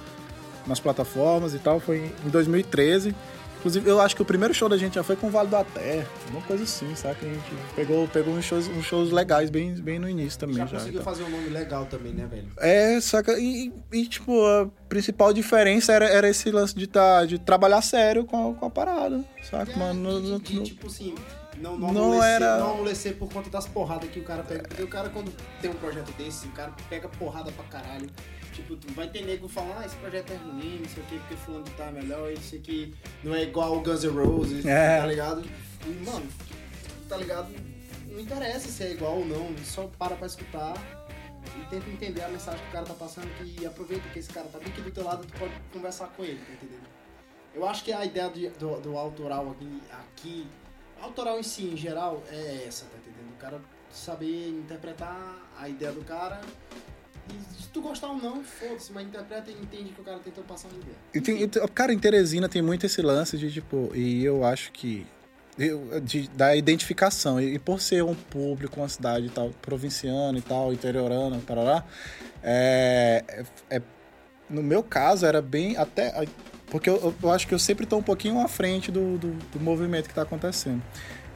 nas plataformas e tal, foi em 2013. Inclusive, eu acho que o primeiro show da gente já foi com o Vale da Terra, uma coisa assim, sabe? A gente pegou, pegou uns, shows, uns shows legais bem, bem no início também. Já Já, conseguiu e tal. fazer um nome legal também, né, velho? É, saca? E, e, tipo, a principal diferença era, era esse lance de, tá, de trabalhar sério com a, com a parada, saca? Mano, no- de, no- de, no- tipo assim, não, não, Não amolecer, era- não amolecer por conta das porradas que o cara pega. Porque o cara, quando tem um projeto desse, o cara pega porrada pra caralho. Tipo, tu vai ter nego falando, ah, esse projeto é ruim, não sei o que, porque fulano tá melhor, isso aqui não é igual o Guns N' Roses, É. tá ligado? E, mano, tá ligado? Não interessa se é igual ou não, só para pra escutar e tenta entender a mensagem que o cara tá passando que aproveita que esse cara tá bem aqui do teu lado, tu pode conversar com ele, tá entendendo? Eu acho que a ideia de- do, do autoral aqui, aqui, autoral em si, em geral, é essa, tá entendendo? O cara saber interpretar a ideia do cara e se tu gostar ou não, foda-se, mas interpreta e entende que o cara tentou passar uma ideia. E tem, cara, em Teresina tem muito esse lance de, tipo, e eu acho que. eu- de- da identificação. E, e por ser um público, uma cidade tal, provinciana e tal, interiorana, parará, é, é, é- no meu caso era bem. Até. Porque eu, eu acho que eu sempre tô um pouquinho à frente do, do, do movimento que tá acontecendo.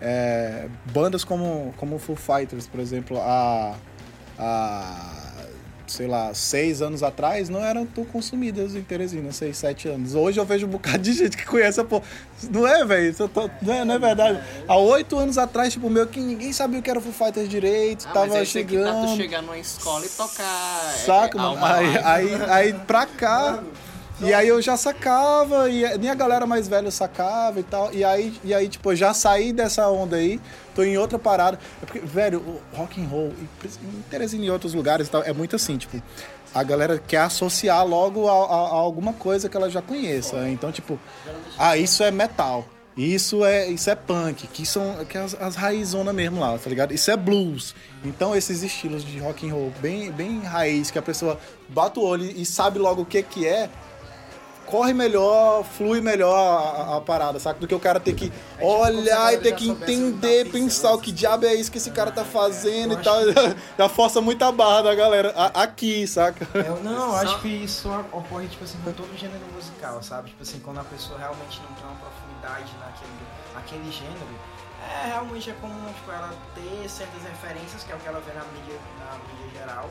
É, bandas como, como Foo Fighters, por exemplo, a. a sei lá, seis anos atrás, não eram tão consumidas em Teresina, seis, sete anos. Hoje eu vejo um bocado de gente que conhece a porra. Não é, velho? Não é, não é verdade? Há oito anos atrás, tipo, meu, que ninguém sabia o que era Foo Fighters direito, Ah, tava mas aí que tá tu chegando. chegar numa escola e tocar. Saca, é, mano? Aí, aí, aí pra cá. E aí eu já sacava, e nem a galera mais velha sacava e tal. E aí, e aí tipo, já saí dessa onda aí, tô em outra parada. É porque, velho, o rock and roll, em Teresina e em outros lugares e tal, é muito assim, tipo, a galera quer associar logo a, a- a alguma coisa que ela já conheça. Então, tipo, ah, isso é metal. Isso é, isso é punk, que são que é as, as raizonas mesmo lá, tá ligado? Isso é blues. Então esses estilos de rock and roll bem, bem raiz, que a pessoa bate o olho e sabe logo o que que é, corre melhor, flui melhor a, a- a parada, saca? Do que o cara ter que olhar e ter que entender, pensar o que diabo é isso que esse cara tá fazendo e tal. Já força muita barra da galera a- aqui, saca? É, Eu, não, eu acho que isso ocorre, tipo assim, com todo gênero musical, sabe? Tipo assim, quando a pessoa realmente não tem uma profundidade naquele, naquele gênero, É, realmente é comum tipo, ela ter certas referências, que é o que ela vê na mídia, na mídia geral.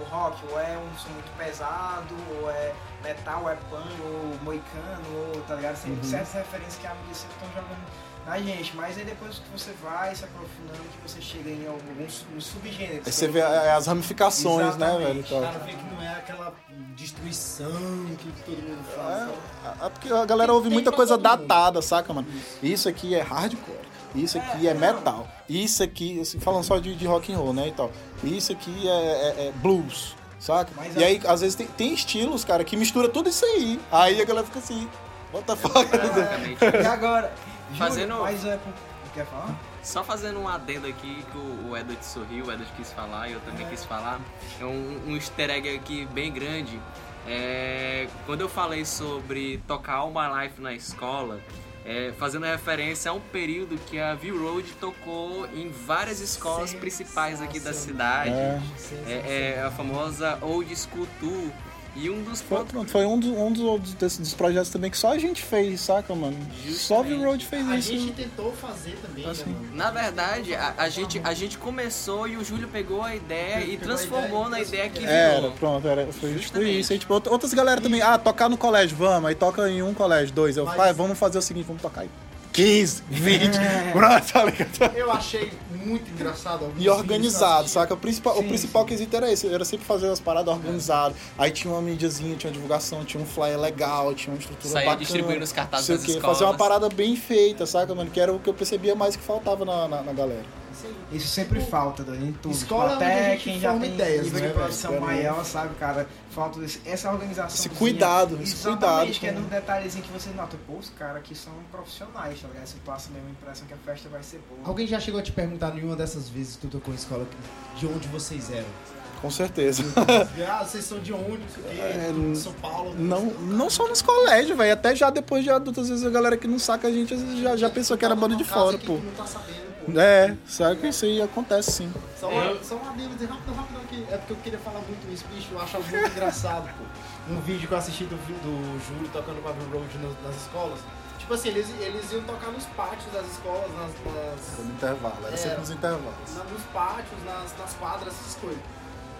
Tipo, rock, ou é um som muito pesado, ou é metal, ou é punk, ou moicano, ou tá ligado? Tem Uhum. certas referências que a mídia sempre estão jogando na gente. Mas aí depois que você vai se aprofundando, que você chega em alguns subgêneros. Aí você vê a- as ramificações, né, Exatamente. velho? e tal. O cara vê que não é aquela destruição que todo mundo fala. É, é porque a galera ouve Tem muita coisa datada, saca, mano? Isso aqui é hardcore, isso aqui é, metal, isso aqui, assim, falando só de, de rock and roll, né, e tal. Isso aqui é, é- é blues, saca? Mas e aí, às vezes, tem, tem estilos, cara, que mistura tudo isso aí. Aí a galera fica assim, what the fuck? Exatamente. E agora, Júlio, Fazendo- Mas é. Quer falar? Só fazendo um adendo aqui que o Edward sorriu, o Edward quis falar e eu também quis falar. É um, um easter egg aqui bem grande. É, quando eu falei sobre tocar All My Life na escola, é, fazendo referência a um período que a V-Road tocou em várias escolas principais aqui da cidade. É. É, é a famosa Old School Tour. E um dos Foi, pontos. pronto, foi um, dos, um dos, outros desses, dos projetos também que só a gente fez, saca, mano? Só o V-Road fez A isso. gente tentou fazer também, Assim. né, mano? Na verdade, a, a gente, a gente começou e o Júlio pegou a ideia e a transformou ideia na e ideia que Era, virou. pronto, era, foi tipo Justamente. isso. Aí, tipo, outra- outras galera também, ah, tocar no colégio, vamos, aí toca em um colégio, dois. Eu Mas- ah, vamos fazer o seguinte, vamos tocar em 15, 20, pronto, tá ligado? Eu achei muito engraçado. alguns E organizado, que eu saca? O principal, o Sim, principal quesito era esse, era sempre fazer as paradas organizadas. Aí tinha uma mídiazinha, tinha uma divulgação, tinha um flyer legal, tinha uma estrutura Saía bacana. distribuindo os cartazes sei o das quê, escolas. Fazer uma parada bem feita, saca, mano? Que era o que eu percebia mais que faltava na, na, na galera. Isso sempre falta Dani, em tudo. Escola é Tipo, onde a até gente quem já tem ideias, nível né, de produção velho? maior, sabe, cara? Falta esse- essa organização. Esse cuidado, esse cuidado que é no detalhezinho que você nota, pô, os caras aqui são profissionais, tá ligado? Você passa mesmo a impressão que a festa vai ser boa. Alguém já chegou a te perguntar nenhuma dessas vezes que tu tocou em escola de onde vocês eram? Com certeza. ah, vocês são de onde? De São Paulo? Não, não só nos colégios, velho. Até já depois de adulto, às vezes a galera que não saca a gente já, já pensou que era banda de fora, pô. Não tá sabendo. É, sabe que isso aí acontece sim. Só, uma, só uma rápido, rápido aqui. É porque eu queria falar muito isso, bicho. Eu acho muito engraçado, pô. Um vídeo que eu assisti do, do Júlio tocando Pavio Road nas, nas escolas. Tipo assim, eles, eles iam tocar nos pátios das escolas, nas, nas- No intervalo, era É. sempre nos intervalos. na- nos pátios, nas, nas quadras, essas coisas.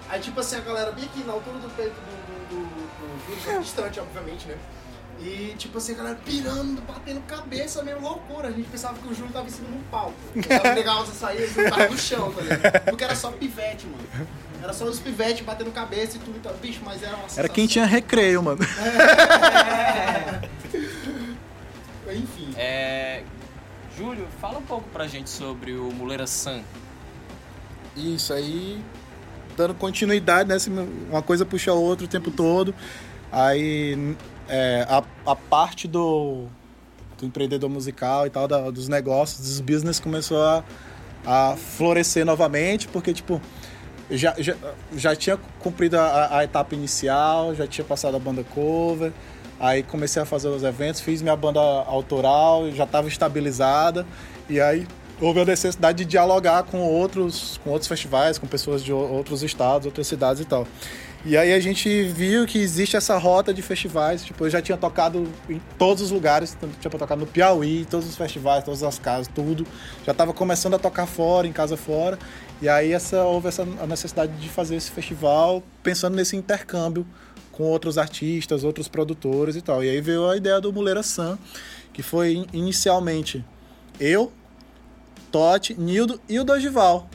Aí, tipo assim, a galera bem aqui na altura do peito do, do, do, do Júlio, distante, obviamente, né? E, tipo assim, a galera pirando, batendo cabeça, meio loucura. A gente pensava que o Júlio tava em cima de um palco. Tava legal você sair, ele tava no chão, tá ligado? Porque era só pivete, mano. Era só os pivetes batendo cabeça e tudo e tal. Bicho, mas era uma Era quem sensação. tinha recreio, mano. Enfim. É, Júlio, fala um pouco pra gente sobre o Muleira San. Isso aí, dando continuidade, né? Uma coisa puxa a outra o tempo todo. Aí é, a, a parte do, do empreendedor musical e tal, da- dos negócios, dos business começou a, a florescer novamente, porque tipo. Já, já, já tinha cumprido a, a etapa inicial, já tinha passado a banda cover, aí comecei a fazer os eventos, fiz minha banda autoral, já estava estabilizada, e aí houve a necessidade de dialogar com outros, com outros festivais, com pessoas de outros estados, outras cidades e tal. E aí a gente viu que existe essa rota de festivais. Tipo, eu já tinha tocado em todos os lugares, tinha tocado no Piauí, todos os festivais, todas as casas, tudo. Já estava começando a tocar fora, em casa fora. E aí essa, houve essa a necessidade de fazer esse festival pensando nesse intercâmbio com outros artistas, outros produtores e tal. E aí veio a ideia do Muleira Sam, que foi in- inicialmente eu, Totti, Nildo e o Dorival.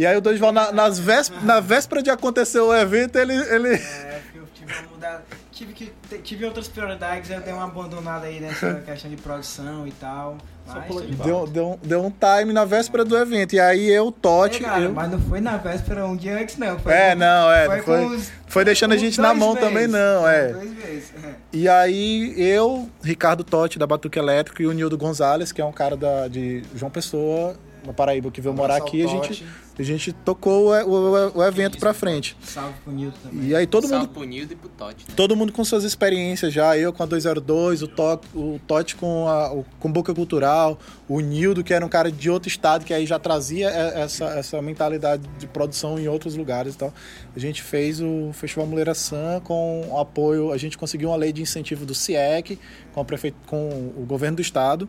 E aí o Dorival, na, nas vésp na véspera de acontecer o evento, ele, ele, É, porque eu tive uma mudada. Tive, que, tive outras prioridades, eu dei uma abandonada aí nessa questão de produção e tal. Mas, deu, deu, um- deu um time na véspera do evento. E aí eu, Totti. É, cara, eu... Mas não foi na véspera, um dia antes, não. Foi É, com- não, é. Foi, Foi, com os- foi deixando a gente na mão meses. também, não, é. Dois meses. é. E aí eu, Ricardo Totti, da Batuque Elétrico, e o Nildo Gonzalez, que é um cara da, de João Pessoa, na Paraíba, que veio morar aqui, a gente, a gente tocou o, o, o evento pra frente. Salve pro Nilton também. E aí todo Salve mundo pro Nildo e pro Totti. né? todo mundo com suas experiências já, eu com a 202, o, to, o Totti com, a, o, com Boca Cultural, o Nildo, que era um cara de outro estado, que aí já trazia e- essa, essa mentalidade de produção em outros lugares e tal. A gente fez o Festival Mulher Sam com o apoio, a gente conseguiu uma lei de incentivo do CIEC, com, a prefe... com o governo do estado,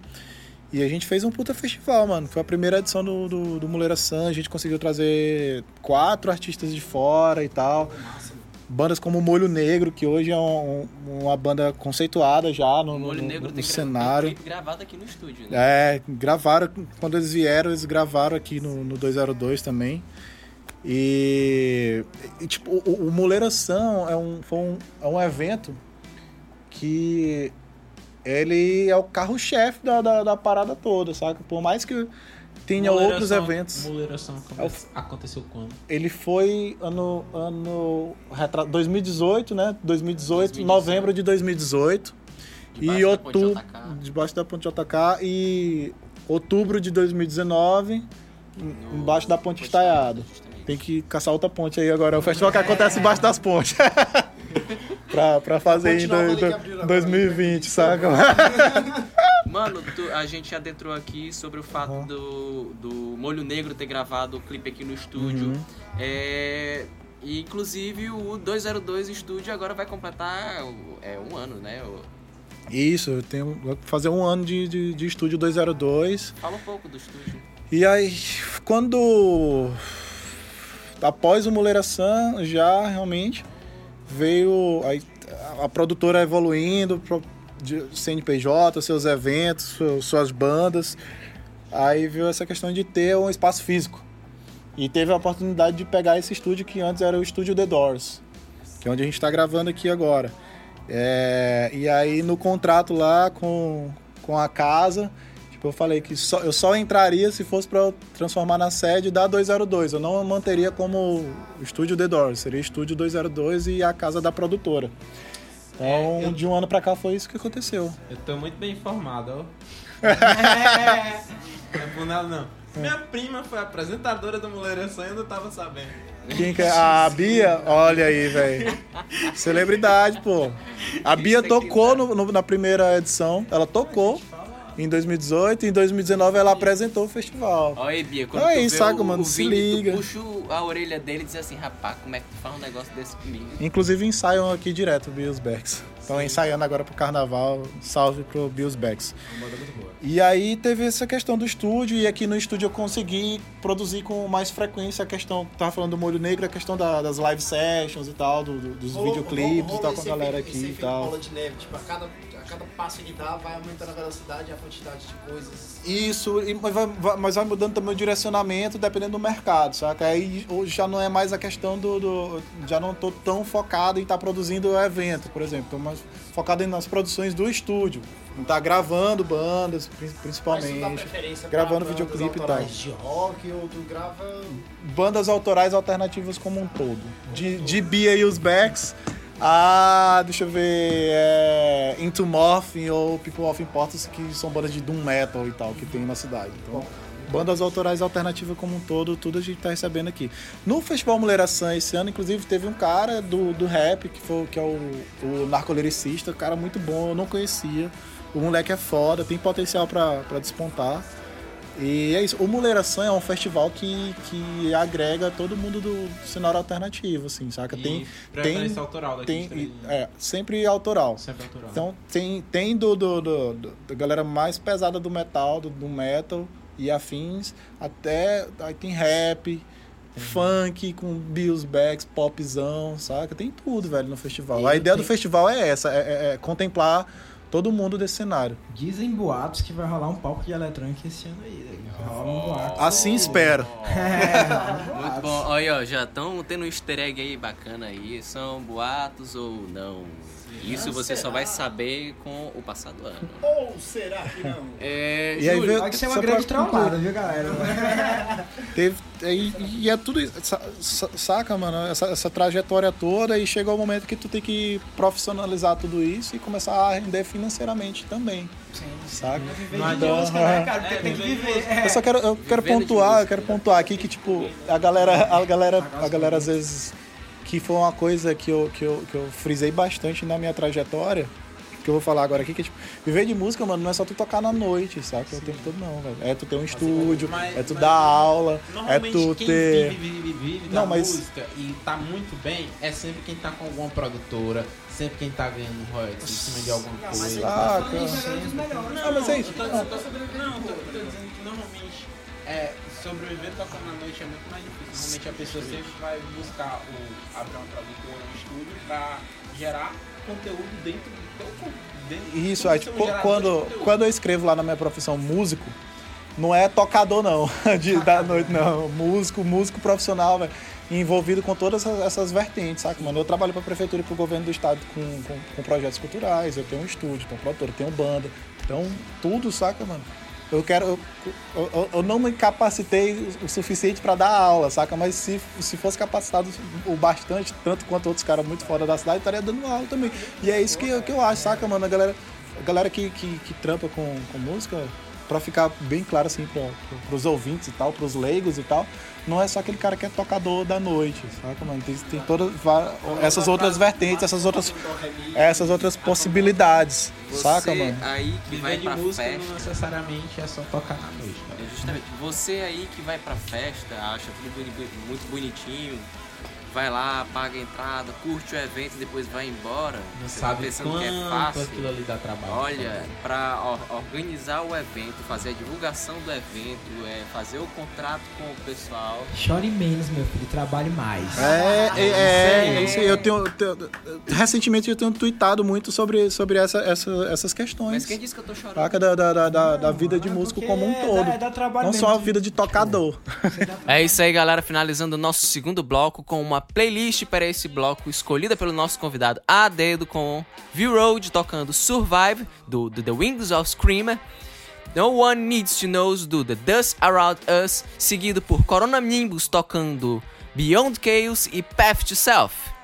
E a gente fez um puta festival, mano. Foi a primeira edição do, do, do Muleira San. A gente conseguiu trazer quatro artistas de fora e tal. Bandas como Molho Negro, que hoje é um- um- uma banda conceituada já no, no- Molho no- Negro no tem gra- cenário. tem clipe gravado aqui no estúdio, né? É, gravaram, quando eles vieram, eles gravaram aqui no, no 202 também. E, e, tipo, o, o Muleiração é um, foi um, é um evento que ele é o carro-chefe da, da, da parada toda, saca? Por mais que tenha outros Muleiração- eventos, Muleiração É o- aconteceu quando? ele foi ano, ano retra- 2018, né? 2018, 2018. novembro de 2018. Debaixo e outubro, debaixo da ponte JK e outubro de 2019, No- embaixo da ponte estaiada. Tem que caçar outra ponte aí agora. É o festival que acontece embaixo das pontes. pra, pra fazer em nova do- ali que do- abriram agora, 2020, saca? Mano, tu- a gente adentrou aqui sobre o fato Uhum. do, do Molho Negro ter gravado o clipe aqui no estúdio. Uhum. É, e, inclusive o 202 Estúdio agora vai completar é, um ano, né? O- Isso, eu tenho vou fazer um ano de, de, de estúdio 202. Fala um pouco do estúdio. E aí, quando. Após o Muleira San, já realmente veio a, a produtora evoluindo, pro, de CNPJ, seus eventos, su- suas bandas. Aí veio essa questão de ter um espaço físico. E teve a oportunidade de pegar esse estúdio que antes era o estúdio The Doors, que é onde a gente está gravando aqui agora. É, e aí no contrato lá com, com a casa, tipo, eu falei que só, eu só entraria se fosse para transformar na sede da 202. Eu não manteria como estúdio The Doors, seria estúdio 202 e a casa da produtora. Então, É, eu- de um ano pra cá foi isso que aconteceu. Eu tô muito bem informado, ó. Não é por nada, não. Minha prima foi apresentadora do Muleiração e eu não tava sabendo. Quem que é? A Bia? Olha aí, velho. Celebridade, pô. A Bia tocou no- no- na primeira edição. Ela tocou em 2018 e em 2019 ela apresentou o festival. Olha aí, Bia, quando Aí, tu saca, o, mano, o se Vini, liga. puxa a orelha dele e diz assim, rapaz, como é que tu faz um negócio desse comigo? Inclusive ensaiam aqui direto, Bills Becks. Estão ensaiando agora pro carnaval. Salve pro Bills Becks. E aí teve essa questão do estúdio, e aqui no estúdio eu consegui produzir com mais frequência a questão, tava falando do Molho Negro, a questão da- das live sessions e tal, do- do- dos videoclipes e tal com a galera aqui e tal. bola de neve, tipo, a cada, cada passo que dá, vai aumentando a velocidade e a quantidade de coisas. Isso, mas vai, vai- mas vai mudando também o direcionamento dependendo do mercado, saca? Aí hoje já não é mais a questão do. do- já não tô tão focado em estar produzindo o evento, por exemplo. Tô mais focado nas produções do estúdio. Estar gravando bandas, principalmente. gravando videoclipe e tal. de rock ou tu grava... Bandas autorais alternativas como um todo. De, de Bia e os Backs a. deixa eu ver. É, Into Morphin ou People of Importance, que são bandas de Doom Metal e tal, que tem na cidade. Então, bandas autorais alternativas como um todo, tudo a gente tá recebendo aqui. No Festival Mulheração esse ano, inclusive, teve um cara do, do rap, que, foi, que é o, o narcoliricista, cara muito bom, eu não conhecia. O moleque é foda, tem potencial pra despontar. E é isso. O Mulheração é um festival que, que agrega todo mundo do cenário alternativo, assim, saca? E tem. Tem. autoral daqui tem Teresina. é, sempre autoral. Sempre autoral. Então tem, tem do, do, do- do- da galera mais pesada do metal, do, do metal e afins, até aí tem rap, funk com Bills Backs, popzão, saca? Tem tudo, velho, no festival. E A ideia do tem- festival é essa, é, é- é contemplar todo mundo desse cenário. Dizem boatos que vai rolar um palco de eletrônica esse ano aí. né? Rola um boato. Assim espero. É, Muito bom. Olha, ó, já estão tendo um easter egg aí bacana aí. São boatos ou não? Isso você só vai saber com o passado ano. Ou será que não? É, E aí Júlio, veio- Pode ser uma grande trollada, viu, galera? Teve, e, e é tudo isso, sa- sa- saca, mano? Essa, essa trajetória toda e chega o momento que tu tem que profissionalizar tudo isso e começar a render financeiramente também, saca? Viver Não de adianta. música, né, cara? É, Porque tem que viver. Eu só quero, eu quero Vivendo pontuar, eu quero pontuar aqui que, tipo, a galera, a galera, a galera às vezes, que foi uma coisa que eu, que eu, que eu frisei bastante na minha trajetória, que eu vou falar agora aqui, que tipo, viver de música, mano, não é só tu tocar na noite, saca? O tempo todo não, velho. É tu ter um estúdio, Mas- é tu mas- dar aula, é tu quem ter. vive, vive, vive Não, da mas- música e tá muito bem é sempre quem tá com alguma produtora, sempre quem tá ganhando royalties em cima de alguma coisa. Saca? Ah, mas é isso. Eu tô, eu tô não, eu tô, eu tô dizendo que normalmente é, sobreviver tocando à noite é muito mais difícil. Normalmente a pessoa sempre vai buscar o, abrir uma produtora, um estúdio pra gerar conteúdo dentro do teu corpo. Isso, aí, um tipo, quando, quando eu escrevo lá na minha profissão músico, não é tocador não, de, da noite não, músico, músico profissional, velho, envolvido com todas essas, essas vertentes, saca, mano? Eu trabalho pra prefeitura e pro governo do estado com, com, com projetos culturais, eu tenho um estúdio, tenho produtora, tenho banda, então tudo, saca, mano? Eu quero, eu, eu, eu não me capacitei o suficiente pra dar aula, saca? Mas se, se fosse capacitado o bastante, tanto quanto outros caras muito fora da cidade, estaria dando aula também. E é isso que, que eu acho, saca, mano? A galera, a galera que, que, que trampa com, com música, pra ficar bem claro assim pra, pros ouvintes e tal, pros leigos e tal, não é só aquele cara que é tocador da noite, saca, mano? Tem, tem todas essas outras vertentes, essas outras, essas outras possibilidades, Você saca, mano? aí que vai Viver de pra música festa. não necessariamente é só tocar na noite, cara. É, Justamente. Você aí que vai pra festa, acha tudo muito bonitinho, vai lá, paga a entrada, curte o evento e depois vai embora. Não Você tá sabe pensando quanto que é fácil. aquilo ali dá trabalho. Olha, pra or- organizar o evento, fazer a divulgação do evento, é, fazer o contrato com o pessoal. Chore menos, meu filho, trabalhe mais. É, é, é, é isso aí. Eu tenho, tenho- recentemente eu tenho tweetado muito sobre, sobre essa, essa, essas questões. Mas quem disse que eu tô chorando? Saca da, da, da, da- da vida de músico como um é todo. dá- é dá trabalho Não mesmo só a vida de tocador. É isso aí, galera. Finalizando o nosso segundo bloco com uma playlist para esse bloco escolhida pelo nosso convidado a dedo com V-Road tocando Survive do, do The Wings of Screamer. No One Needs to Know do The Dust Around Us, seguido por Corona Nimbus tocando Beyond Chaos e Path to Self.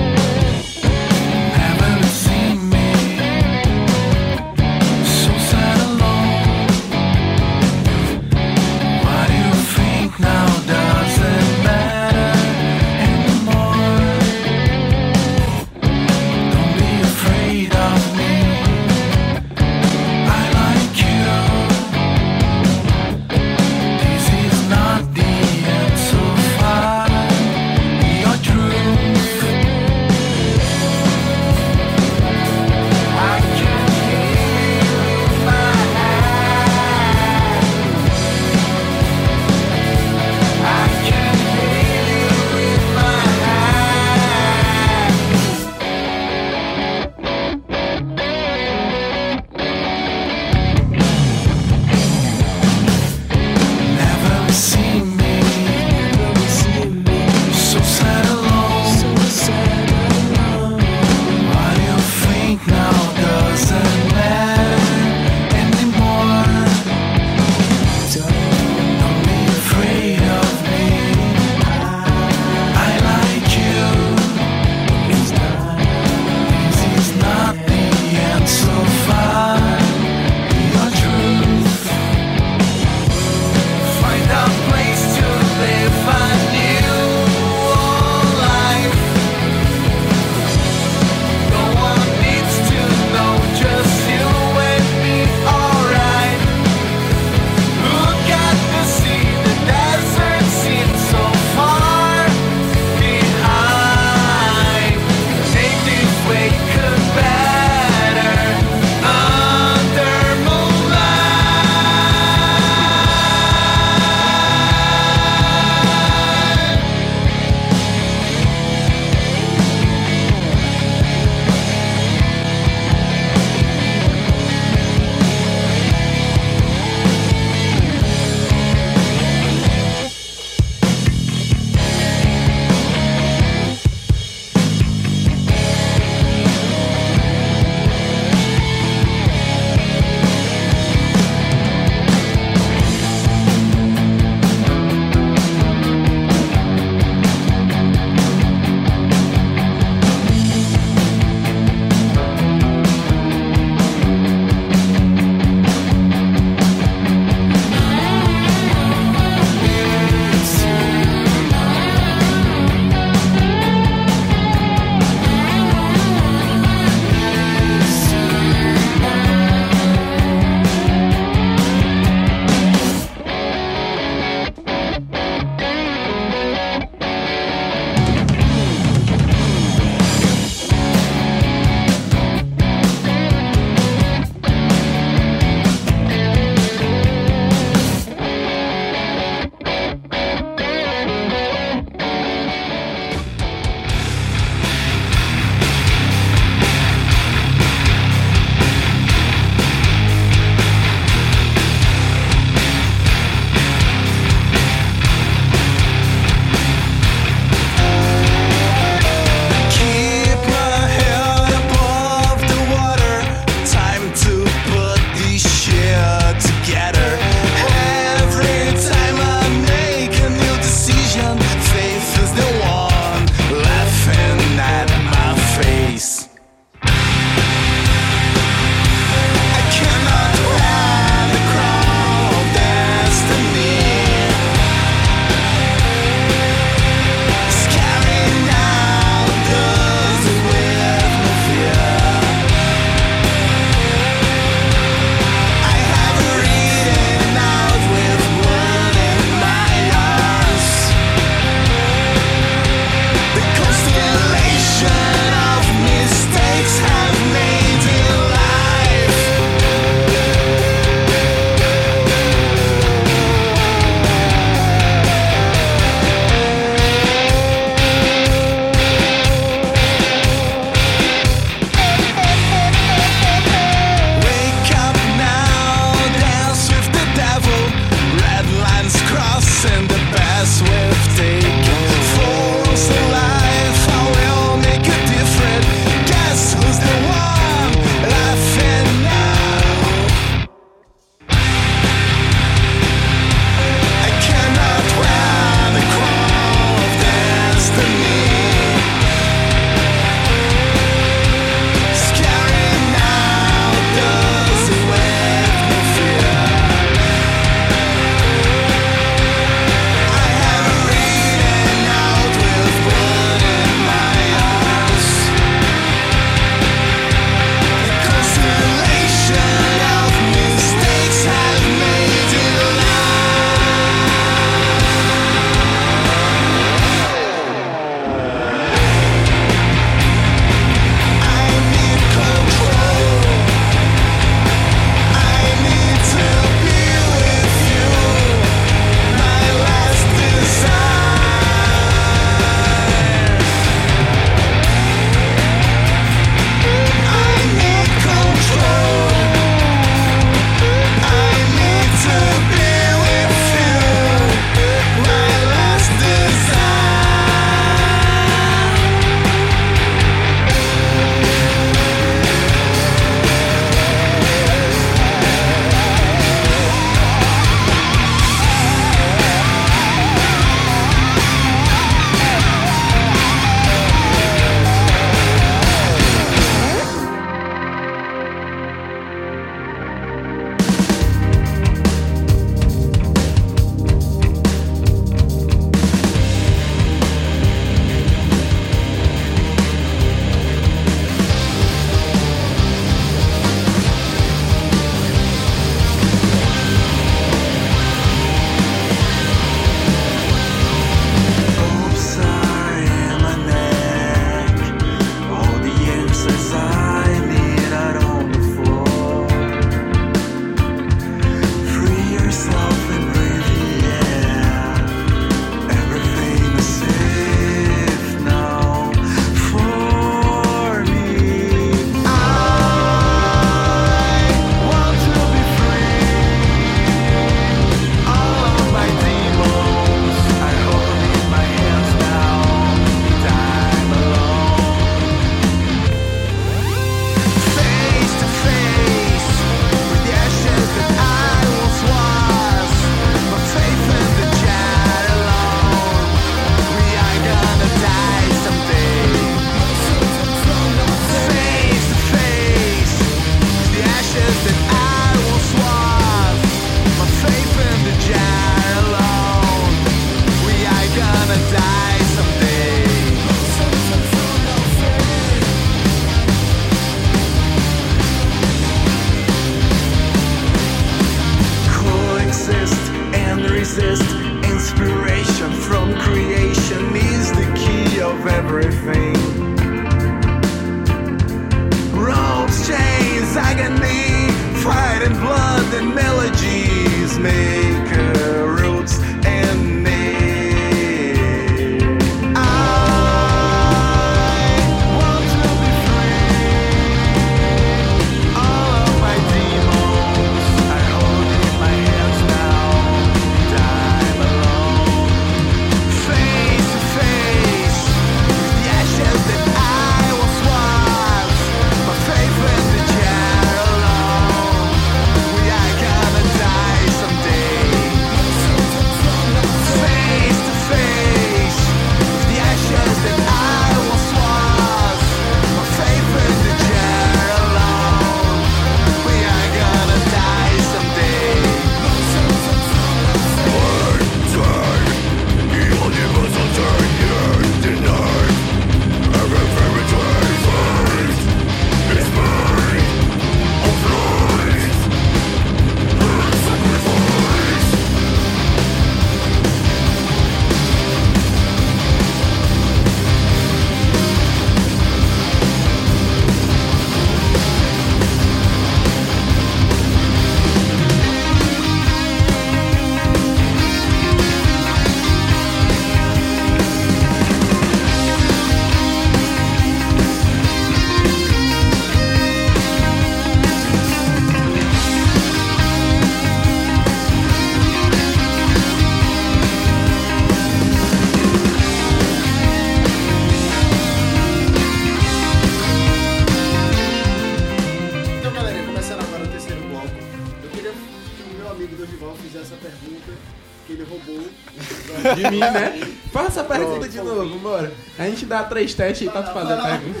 De mim, né? Faça a pergunta de novo, bora. A gente dá três testes aí pra tu fazer a pergunta.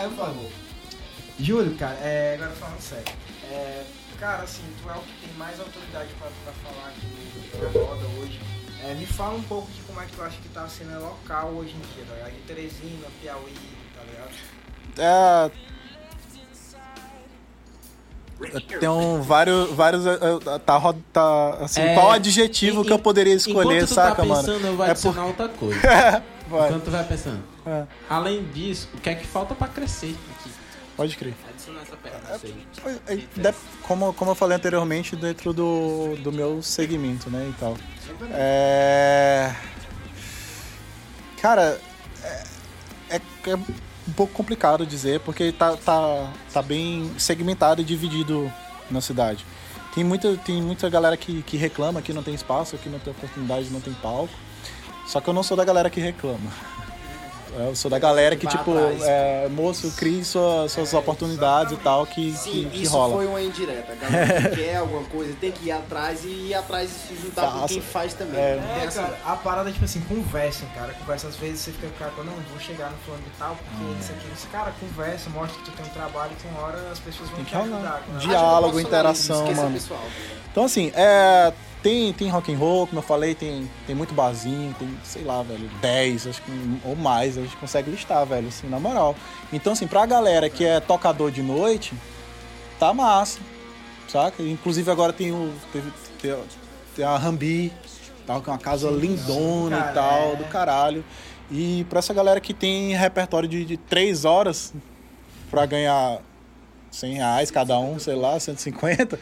É, por favor. Júlio, cara, é, agora falando sério. É, cara, assim, tu é o que tem mais autoridade pra, pra falar aqui na roda hoje. É, me fala um pouco de como é que tu acha que tá a cena local hoje em dia, tá ligado? De Teresina, Piauí, tá ligado? É, tem vários, vários. é, é, Tá, tá assim, É, qual adjetivo em- que eu poderia escolher, saca, tá pensando, mano? eu vou É adicionar por- outra coisa. Vai, Enquanto tu vai pensando. É. Além disso, o que é que falta pra crescer aqui? pode crer. Adicionar essa pergunta aí. É, de- Como, como eu falei anteriormente, dentro do, do meu segmento, né, e tal. É... Cara, é, é, é um pouco complicado dizer, porque tá, tá, tá bem segmentado e dividido na cidade. Tem muita, tem muita galera que, que reclama que não tem espaço, que não tem oportunidade, não tem palco. Só que eu não sou da galera que reclama. Eu sou da galera que, tipo, é, moço, crie sua, suas oportunidades e tal, que, Sim, que, que isso rola. foi uma indireta. A galera que quer alguma coisa tem que ir atrás e ir atrás e se juntar com Faça. quem faz também. É. É, essa- cara, a parada é tipo assim, conversem, cara. Conversa, às vezes você fica, cara, não, vou chegar no fulano e tal, porque isso aqui, isso, cara, conversa, mostra que tu tem um trabalho e que uma hora as pessoas vão Tem te ajudar. Diálogo, falar interação, o mano. pessoal. Então, assim, é, tem, tem rock and roll, como eu falei, tem, tem muito barzinho, tem, sei lá, velho, 10, acho que, ou mais, a gente consegue listar, velho, assim, na moral. Então, assim, pra galera que é tocador de noite, tá massa, saca? Inclusive agora tem o. Teve, tem, tem a Rambi, tal, que é uma casa lindona cara, e tal, é. do caralho. E pra essa galera que tem repertório de, de 3 horas pra ganhar 100 reais cada um, sei lá, 150,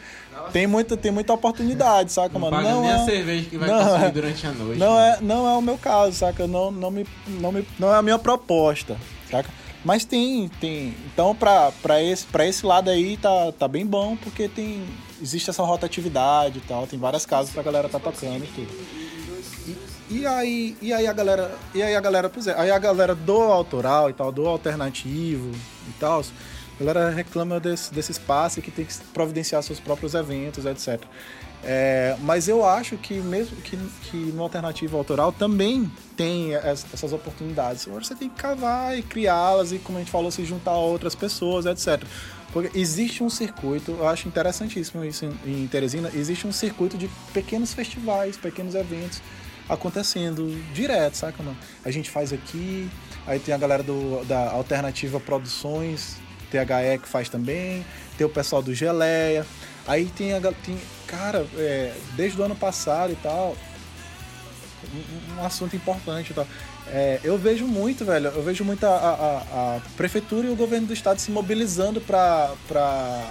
tem muita, tem muita oportunidade, saca, Não mano? paga nem é- a cerveja que vai não, consumir é- durante a noite. não mano. é, não é o meu caso, saca? Não, não, me, não, me, não é a minha proposta, saca? Mas tem, tem. Então, pra, pra, esse, pra esse lado aí, tá, tá bem bom, porque tem. Existe essa rotatividade e tal, tem várias casas pra galera tá tocando e tudo. E, e aí, e aí a galera. E aí a galera, pois é, aí a galera do autoral e tal, do alternativo e tal, a galera reclama desse, desse espaço que tem que providenciar seus próprios eventos, etc. É, mas eu acho que mesmo que, que no alternativo autoral também tem es- essas oportunidades. Agora você tem que cavar e criá-las e, como a gente falou, se juntar a outras pessoas, etc. Porque existe um circuito, eu acho interessantíssimo isso em, em Teresina, existe um circuito de pequenos festivais, pequenos eventos acontecendo direto, saca, mano? A gente faz aqui, aí tem a galera do, da Alternativa Produções, THE que faz também, tem o pessoal do Geleia, aí tem a tem, cara, é, desde o ano passado e tal, um, um assunto importante e tal. É, eu vejo muito, velho, eu vejo muito a, a- a- prefeitura e o governo do estado se mobilizando pra, pra,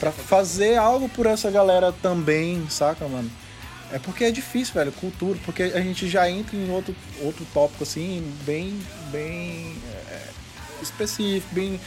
pra fazer algo por essa galera também, saca, mano? É porque é difícil, velho, cultura, porque a gente já entra em outro, outro tópico, assim, bem, bem específico, bem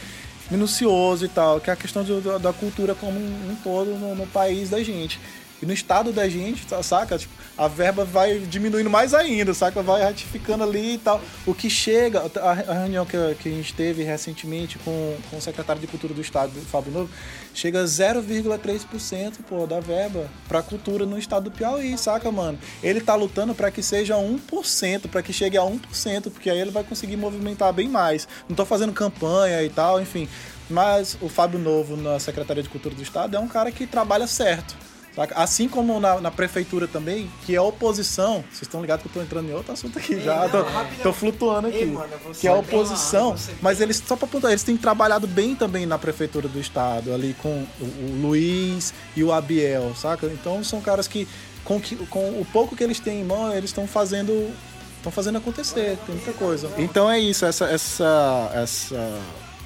minucioso e tal, que é a questão do- da cultura como um, um todo no, no país da gente. E no estado da gente, tá- saca? Tipo, a verba vai diminuindo mais ainda, saca? Vai ratificando ali e tal. O que chega, a, reunião que, a- gente teve recentemente com, com o secretário de Cultura do Estado, Fábio Novo, chega a 0,3% pô, da verba pra cultura no estado do Piauí, saca, mano? Ele tá lutando pra que seja 1%, pra que chegue a 1%, porque aí ele vai conseguir movimentar bem mais. Não tô fazendo campanha e tal, enfim. Mas o Fábio Novo na Secretaria de Cultura do Estado é um cara que trabalha certo. Saca? Assim como na, na prefeitura também, que é oposição. Vocês estão ligados que eu tô entrando em outro assunto aqui já. não, tô, tô flutuando aqui. Ei, mano, que é a oposição. Mas eles, só pra apontar, eles têm trabalhado bem também na prefeitura do estado, ali com o, o Luiz e o Abiel, saca? Então são caras que com, que, com o pouco que eles têm em mão, eles estão fazendo. Estão fazendo acontecer, tem muita coisa. Então é isso, essa. essa, essa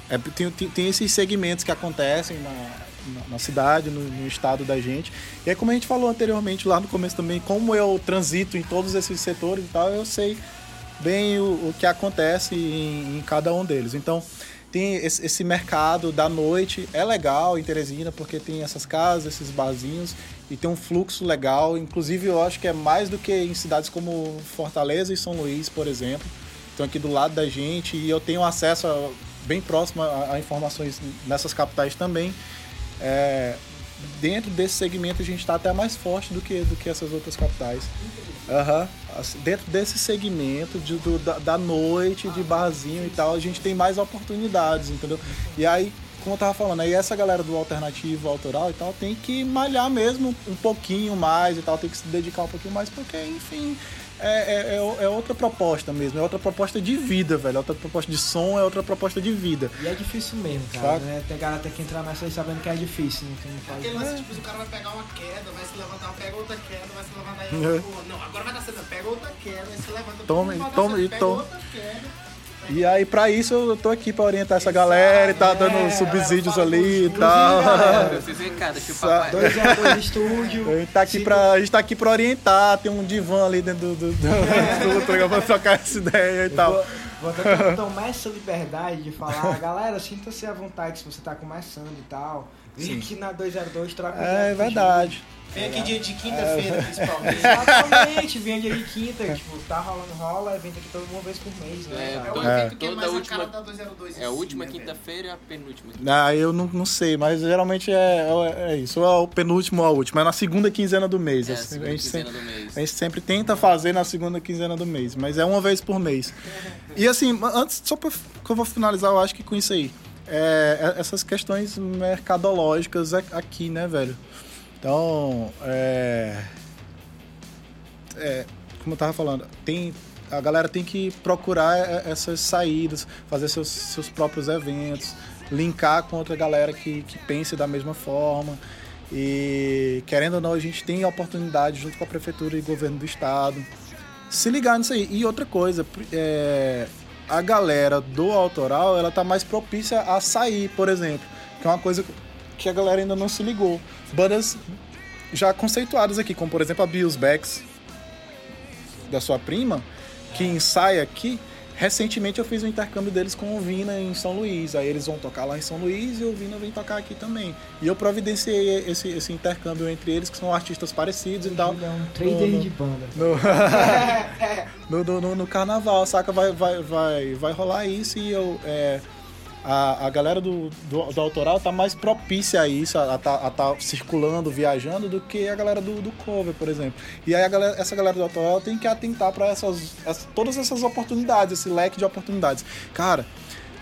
é, tem, tem, tem esses segmentos que acontecem na, na, cidade, no, no estado da gente. E aí, como a gente falou anteriormente lá no começo também, como eu transito em todos esses setores e tal, eu sei bem o, o que acontece em, em cada um deles. Então, tem esse, esse mercado da noite, é legal em Teresina, porque tem essas casas, esses barzinhos, e tem um fluxo legal. Inclusive, eu acho que é mais do que em cidades como Fortaleza e São Luís, por exemplo. Estão aqui do lado da gente e eu tenho acesso a- bem próximo a, a informações nessas capitais também. É, dentro desse segmento a gente está até mais forte do que, do que essas outras capitais. Assim, Dentro desse segmento de, do- da, da noite, de barzinho e tal, a gente tem mais oportunidades, entendeu? E aí, como eu tava falando, aí essa galera do alternativo autoral e tal tem que malhar mesmo um pouquinho mais e tal, tem que se dedicar um pouquinho mais, porque, enfim, é, é, é outra proposta mesmo, é outra proposta de vida, velho. É outra proposta de som, é outra proposta de vida. E é difícil mesmo, cara. Né? Tem galera que entrar nessa aí sabendo que é difícil, né? Que não faz Aquele lance, tipo, o cara vai pegar uma queda, vai se levantar, pega outra queda, vai se levantar e É. pô, não, agora vai dar certo, pega outra queda, vai se levanta, Toma, pô, toma, e pega toma. outra queda. E aí, pra isso, eu tô aqui pra orientar essa galera e tá dando é, subsídios ali e com os tal. Eu fiz recado, deixa o papai. Dois a dois estúdio. A gente, tá aqui pra, a gente tá aqui pra orientar, tem um divã ali dentro do, do, do, do estúdio pra trocar essa ideia e Eu tal. Vou, vou até tomar essa liberdade de falar, galera, sinta-se à vontade se você tá começando e tal. Vem aqui na 202, troca É a verdade. Vem aqui dia de quinta-feira, principalmente. gente. Exatamente, vem dia de quinta, tipo, tá rolando, rola, evento aqui todo uma vez por mês, né? É? É o Toda- evento que é toda mais a última- cara da 202 É a última né, quinta-feira e a penúltima. Ah, eu não, não sei, mas geralmente é, é, é isso. Ou é o penúltimo ou a última. É na segunda quinzena do mês. É a assim, segunda a, gente quinzena sempre, do mês. a gente sempre tenta fazer na segunda quinzena do mês, mas é uma vez por mês. E assim, antes, só pra, que eu vou finalizar, eu acho que com isso aí. É, é- essas questões mercadológicas a- aqui, né, velho? Então, é, é, como eu tava falando, tem, a galera tem que procurar é, essas saídas, fazer seus, seus próprios eventos, linkar com outra galera que, que pense da mesma forma. E querendo ou não, a gente tem oportunidade, junto com a prefeitura e governo do estado, se ligar nisso aí. E outra coisa, é, a galera do autoral, ela tá mais propícia a sair, por exemplo, que é uma coisa que a galera ainda não se ligou. Bandas já conceituadas aqui, como por exemplo a Bills Backs, da sua prima, que ensaia aqui. Recentemente eu fiz um intercâmbio deles com o Vina em São Luís. Aí eles vão tocar lá em São Luís e o Vina vem tocar aqui também. E eu providenciei esse, esse intercâmbio entre eles, que são artistas parecidos e tal. É um trader No- de banda. No, no, no- no carnaval, saca? Vai, vai, vai, vai rolar isso e eu. é, a, a galera do, do, do autoral tá mais propícia a isso, a estar a tá circulando, viajando, do que a galera do, do cover, por exemplo. E aí galera, essa galera do autoral tem que atentar para essas- todas essas oportunidades, esse leque de oportunidades. Cara,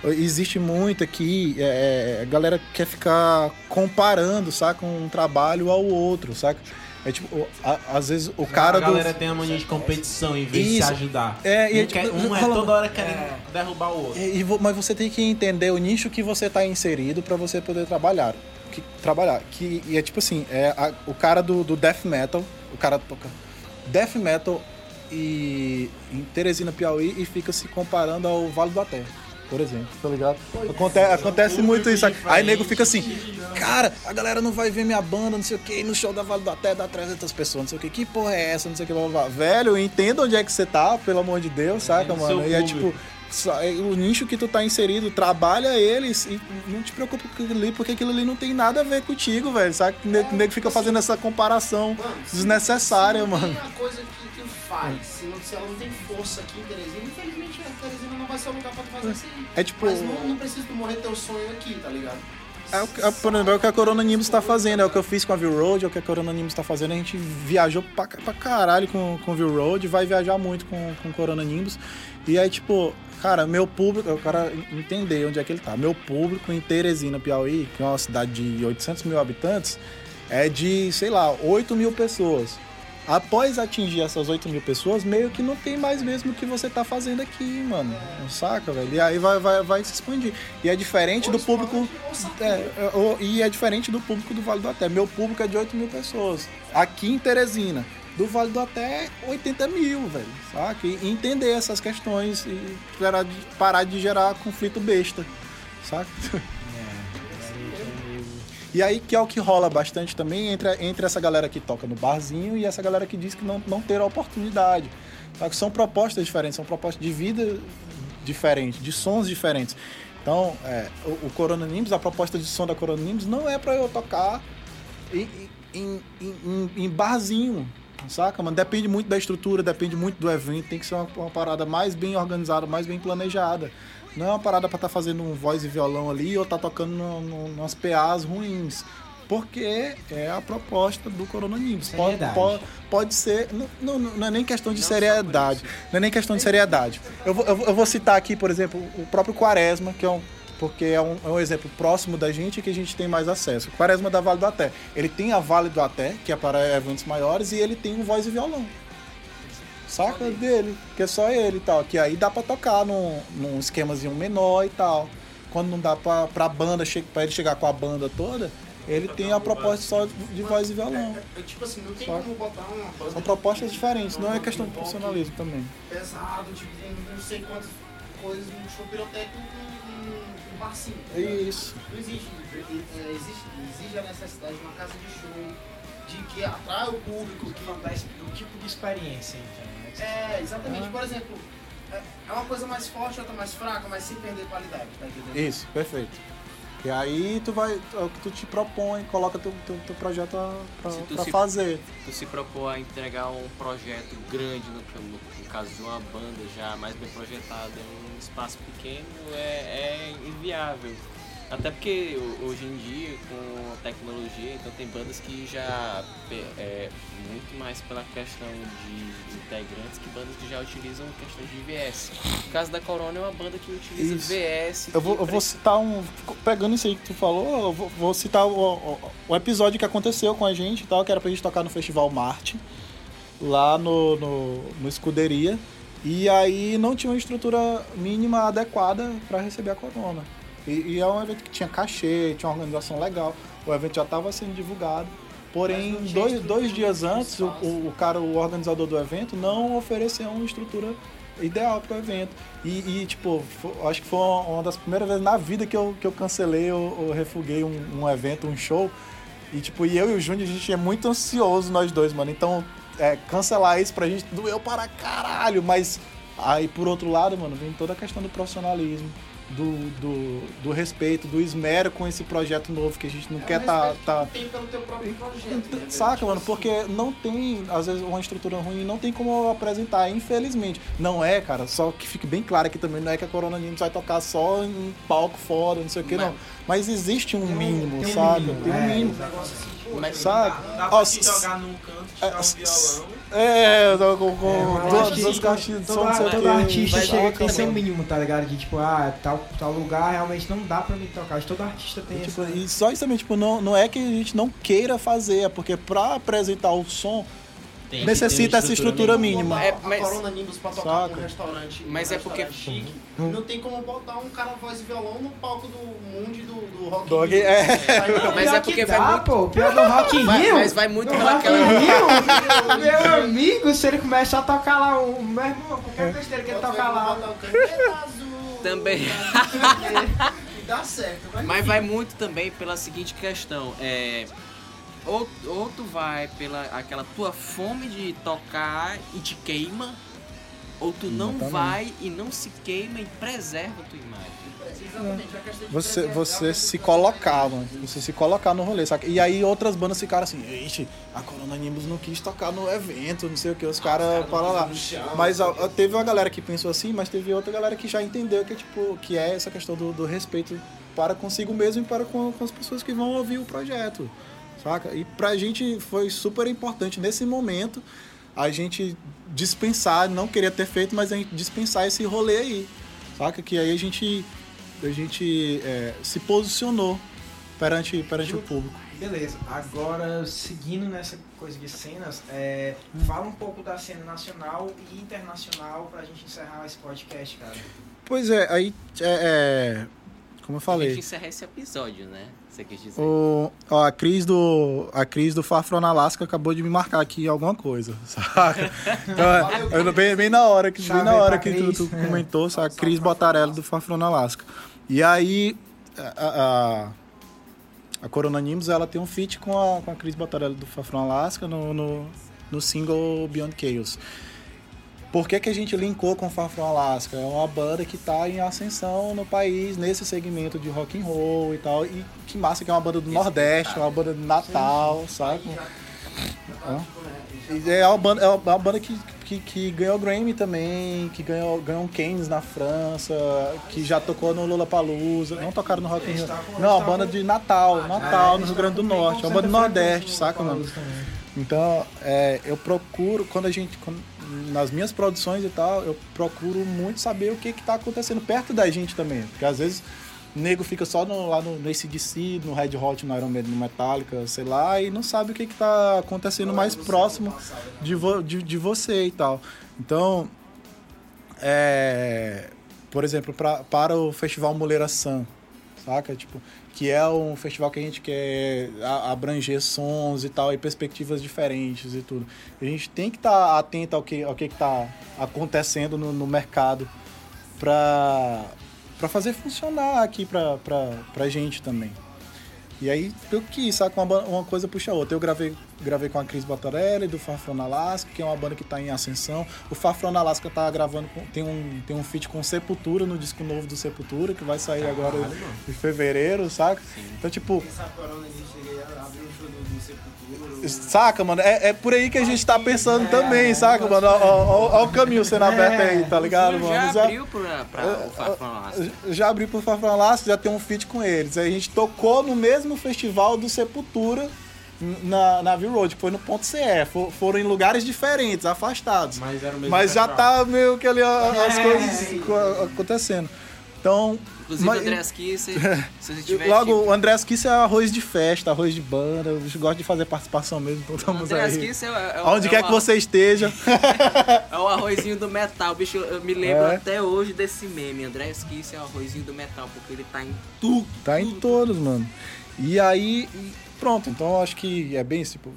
existe muito aqui, é, é, a galera quer ficar comparando, saca, um trabalho ao outro, saca? É tipo, o- a- às vezes o cara a do. galera tem a mania de competição em vez de se Isso. ajudar. É, e é um, quer- tipo, um é toda hora querendo derrubar o outro. É, e vo- mas você tem que entender o nicho que você está inserido para você poder trabalhar. Que, trabalhar. Que, e é tipo assim, é a- o cara do, do death metal, o cara toca death metal e em Teresina, Piauí e fica se comparando ao Vale do Até, por exemplo, tá ligado? Aconte- acontece muito isso. Aí nego fica assim, cara, a galera não vai ver minha banda, não sei o que, no show da Vale do Até dá 300 pessoas, não sei o que, que porra é essa, não sei o que, blá, blá. Velho, entenda onde é que você tá, pelo amor de Deus, saca, Entenda o mano? E é tipo, é o nicho que tu tá inserido, trabalha eles e não te preocupa com aquilo ali, porque aquilo ali não tem nada a ver contigo, velho. Sabe? O nego, o nego fica fazendo essa comparação se- desnecessária, mano. tem uma coisa que faz, se, não, se ela não tem força aqui em Teresina, infelizmente a Teresina não vai ser o lugar pra tu fazer isso aí. É tipo. Mas não, não precisa tu morrer teu sonho aqui, tá ligado? É o, que- é, por exemplo, é o que a Corona Nimbus tá fazendo, é o que eu fiz com a View Road, é o que a Corona Nimbus tá fazendo. A gente viajou pra, pra caralho com, com View Road, vai viajar muito com, com Corona Nimbus. E aí, tipo, cara, meu público, eu quero entender onde é que ele tá. Meu público em Teresina, Piauí, que é uma cidade de 800 mil habitantes, é de, sei lá, 8 mil pessoas. Após atingir essas 8 mil pessoas, meio que não tem mais mesmo o que você tá fazendo aqui, mano. Saca, velho? E aí vai, vai, vai se expandir. E é diferente do público. É, é, e é diferente do público do Vale do Até. Meu público é de 8 mil pessoas. Aqui em Teresina. Do Vale do Até, 80 mil, velho. Saca? E entender essas questões e parar de, parar de gerar conflito besta. Saca? E aí que é o que rola bastante também entre, entre essa galera que toca no barzinho e essa galera que diz que não, não ter oportunidade. Tá? São propostas diferentes, são propostas de vida diferentes, de sons diferentes. Então, é, o, o Corona Nimbus, a proposta de som da Corona Nimbus não é pra eu tocar em, em, em, em- em barzinho, saca? Mano, depende muito da estrutura, depende muito do evento, tem que ser uma, uma parada mais bem organizada, mais bem planejada. Não é uma parada pra estar fazendo um voz e violão ali ou tá tocando no, no, nas PAs ruins. Porque é a proposta do Corona Nimbus. Pode, pode, pode ser. Não, não, não é nem questão de seriedade. Não é nem questão de seriedade. Eu vou, eu vou- citar aqui, por exemplo, o próprio Quaresma, que é um. Porque é um, é um exemplo próximo da gente e que a gente tem mais acesso. O Quaresma da Vale do Até. Ele tem a Vale do Até, que é para eventos maiores, e ele tem um voz e violão. Saca dele, que é só ele e tal. Que aí dá pra tocar num, num esquemazinho menor e tal. Quando não dá pra, pra banda, pra ele chegar com a banda toda, ele tem a proposta só de voz e violão. É, tipo assim, não tem Saca? como botar uma banda São propostas diferentes, não é questão de profissionalismo também. pesado, tipo, não sei quantas coisas, um show pirotécnico em um barcinho. tá É isso. Não existe, é, existe, exige a necessidade de uma casa de show, de que atrai o público, que Falando da- do tipo de experiência, então. É, exatamente. Por exemplo, é é uma coisa mais forte, outra mais fraca, mas sem perder qualidade, tá entendendo? Isso, perfeito. E aí tu vai, é o que tu te propõe, coloca teu, teu, teu projeto pra, Se tu pra se- fazer. Tu se propor a entregar um projeto grande, no, no, no caso de uma banda já mais bem projetada em um espaço pequeno, é, é inviável. Até porque ho- hoje em dia, com a tecnologia, então tem bandas que já é muito mais pela questão de integrantes que bandas que já utilizam questão de VS. No caso da Corona é uma banda que utiliza Isso. VS. Eu vou, eu vou citar um. Pegando isso aí que tu falou, eu vou, vou citar o, o, o episódio que aconteceu com a gente e tal, que era pra gente tocar no Festival Marte, lá no, no, no Escuderia. E aí não tinha uma estrutura mínima adequada pra receber a corona. E, e é um evento que tinha cachê, tinha uma organização legal, o evento já estava sendo divulgado. Porém, dois, dois dias antes, o, o, cara, o organizador do evento, não ofereceu uma estrutura ideal para o evento. E, e, tipo, fo- acho que foi uma, das primeiras vezes na vida que eu, que eu cancelei ou, ou refuguei um, um evento, um show. E, tipo, e eu e o Júnior, a gente é muito ansioso, nós dois, mano. Então, é, cancelar isso pra gente doeu para caralho. Mas aí, por outro lado, mano, vem toda a questão do profissionalismo. Do, do, do respeito, do esmero com esse projeto novo que a gente não É quer tá, que tá, tu tem pelo teu próprio projeto. né, Saca, velho? mano? Tipo Porque não tem, às vezes, uma estrutura ruim, não tem como apresentar, infelizmente. Não é, cara, só que fique bem claro aqui também, não é que a Corona Nimbus vai tocar só em palco foda, não sei o que, não. Mas existe um mínimo, tem um saca? mínimo, Tem um é, mínimo, Um assim, pô, Mas- saca? Dá pra se- te jogar num canto, tirar é, um se- violão. É, eu tô com, com É, duas, que duas caixinhas de som, todo, não sei o todo quê. artista chega tem seu mínimo, tá ligado? De tipo, ah, tal, tal lugar realmente não dá pra me tocar. Acho que todo artista tem Tipo, essa... e só isso também, tipo, não, não é que a gente não queira fazer, é porque pra apresentar o som, Tem necessita essa estrutura mínima. mínima. É, É, mas- a Corona Nimbus pra tocar Saca. num restaurante. Mas num é porque- chique. Não tem como botar um cara voz e violão no palco do Mundi do, do Rock Do Rock- in Rio. é. Não, Mas Pior é que porque vai dá, muito- pô. Pior do Rock in Vai- Rio. mas vai muito do pela Rock aquela- in Rio, meu amigo, se ele começar a tocar lá, o meu irmão, qualquer besteira que ele tocar lá... Também. E dá certo. Mas, Mas vai muito também pela seguinte questão, é ou, ou tu vai pela aquela tua fome de tocar e te queima, ou tu não Exatamente. vai e não se queima e preserva a tua imagem. Exatamente, a questão de Você, você a se colocar, mano. Você se colocar no rolê, saca? E aí outras bandas ficaram assim, ixi, a Corona Nimbus não quis tocar no evento, não sei o que, os caras para lá. Mas ó, ó, teve uma galera que pensou assim, mas teve outra galera que já entendeu que, tipo, que é essa questão do, do respeito para consigo mesmo e para com, com as pessoas que vão ouvir o projeto, saca? E pra gente foi super importante nesse momento a gente dispensar, não queria ter feito, mas a gente dispensar esse rolê aí, saca? Que aí a gente, a gente é, se posicionou perante, perante o público. Beleza, agora seguindo nessa coisa de cenas, é, fala um pouco da cena nacional e internacional pra gente encerrar esse podcast, cara. Pois é, aí é, é, como eu A gente falei, encerrar esse episódio, né? Você quis dizer. o, ó, a Cris do a Cris do Fafron Alaska acabou de me marcar aqui alguma coisa, saca? Então, eu, bem, bem na hora que bem na hora que tu, tu comentou, saca? Cris Botarelli do Fafron Alaska. E aí a, a, a Corona Nimbus, ela tem um feat com a, com a Cris Botarelli do Fafron Alaska no, no, no single Beyond Chaos. Por que, que a gente linkou com o Fafron Alaska? É uma banda que está em ascensão no país, nesse segmento de rock and roll e tal. E que massa que é uma banda do Nordeste, é uma banda de Natal, sabe? É uma banda, é uma banda que, que, que ganhou Grammy também, que ganhou, ganhou um Cannes na França, que já tocou no Lollapalooza. Não tocaram no Rock in Rio. Não, é uma banda de Natal, Natal, no Rio Grande do Norte. É uma banda do Nordeste, saca, mano? Então, é, eu procuro, quando a gente. quando- nas minhas produções e tal, eu procuro muito saber o que que tá acontecendo perto da gente também. Porque às vezes o nego fica só no, lá no, no ACDC, no Red Hot, no Iron Maiden, no Metallica, sei lá, e não sabe o que que tá acontecendo mais próximo de, vo, de, de você e tal. Então, é, por exemplo, pra, para o Festival Moleira Sun, saca? Tipo, que é um festival que a gente quer a- abranger sons e tal, e perspectivas diferentes e tudo. A gente tem que estar atento ao que ao que está acontecendo no, no mercado para para fazer funcionar aqui pra, pra gente também. E aí eu quis, sabe, uma, uma coisa puxa a outra. Eu gravei, gravei com a Cris Botarelli, do Farfrona Alaska, que é uma banda que tá em ascensão. O Farfrona Alaska tá gravando, com- tem um, tem um feat com Sepultura no disco novo do Sepultura, que vai sair agora em fevereiro, saca? Então, tipo, Essa Corona Nimbus cheguei a abrir um show do. Saca, mano? É, é por aí que a gente tá pensando também, saca, mano? Ó o caminho sendo aberto aí, tá ligado, mano? já abriu pra, pra o Fafron lá. já abri pro Fafron Laço, já tem um feat com eles. Aí a gente tocou no mesmo festival do Sepultura na, na View Road, que foi no ponto CE. For- foram em lugares diferentes, afastados. Mas era o mesmo Mas já festival. tá meio que ali as É. coisas co- acontecendo. Então. Inclusive, mas- André Asqui, se, você tiver. Logo, tipo, o André Esquice é arroz de festa, arroz de banda. Eu gosto de fazer participação mesmo, então estamos André aí. Asqui é, é, Onde é quer que você esteja. É o arrozinho do metal, bicho. Eu me lembro É. até hoje desse meme. André Esquisse é o arrozinho do metal, porque ele tá em tudo. Tá em todos, mano. E aí, pronto, então eu acho que é bem, tipo,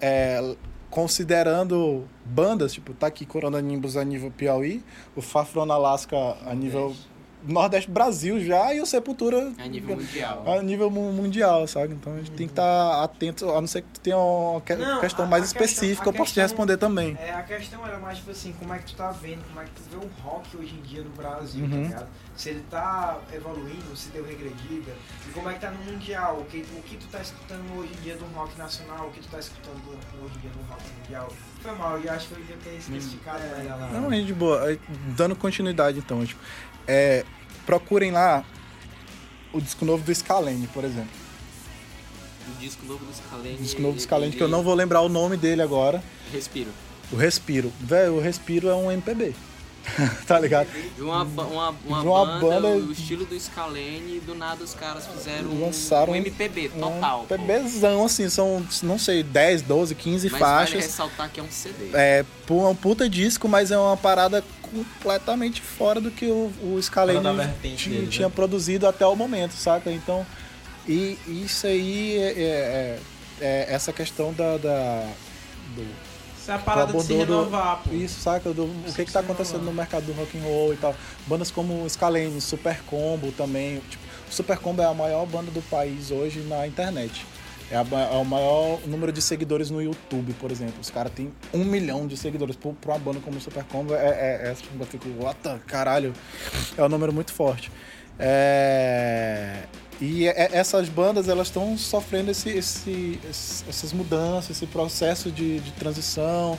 é, considerando bandas, tipo, tá aqui Corona Nimbus a nível Piauí, o Fafron Alaska a nível Nordeste Brasil já e o Sepultura A nível mundial. a nível mu- mundial, sabe? Então a gente tem que estar atento, a não ser que tu tenha uma que- Não, questão a- mais a questão- específica, a eu posso te questão- responder também. É, a questão era mais tipo assim, como é que tu tá vendo, como é que tu vê o rock hoje em dia no Brasil, Uhum. tá ligado? Se ele tá evoluindo, se deu regredida, e como é que tá no mundial, o que, o que tu tá escutando hoje em dia do rock nacional, o que tu tá escutando do- hoje em dia do rock mundial. Foi mal, eu acho que eu devia ter especificado melhor lá. Não, gente, de boa. Dando continuidade, então, tipo, é, procurem lá o disco novo do Scalene, por exemplo. O disco novo do Scalene. O disco novo do Scalene, que eu não vou lembrar o nome dele agora. Respiro. O Respiro. Velho, o Respiro é um MPB. tá ligado? De uma, uma, uma, De uma banda, banda- o estilo do Scalene, e do nada os caras fizeram um- Lançaram um MPB Um total. pô. MPBzão, assim, são, não sei, 10, 12, 15 Mas vale faixas. ressaltar que é um CD. É, pu- é um puta disco, mas é uma parada completamente fora do que o, o Scalene Fora da vertente ti- dele, né? tinha produzido até o momento, saca? Então, e isso aí é, é- é- é essa questão da, da- do, Isso é a parada de se abandono do- renovar, pô. Isso, saca? Do, o que que tá acontecendo no mercado do rock and roll e tal. Bandas como Scalene, Super Combo também. Tipo, o Super Combo é a maior banda do país hoje na internet. É, a é o maior número de seguidores no YouTube, por exemplo. Os caras têm um milhão de seguidores. Por uma banda como o Super Combo, é, é, é, eu fico, what the, caralho. É um número muito forte. É, e é- é- essas bandas, elas estão sofrendo esse, esse- essas mudanças, esse processo de, de transição.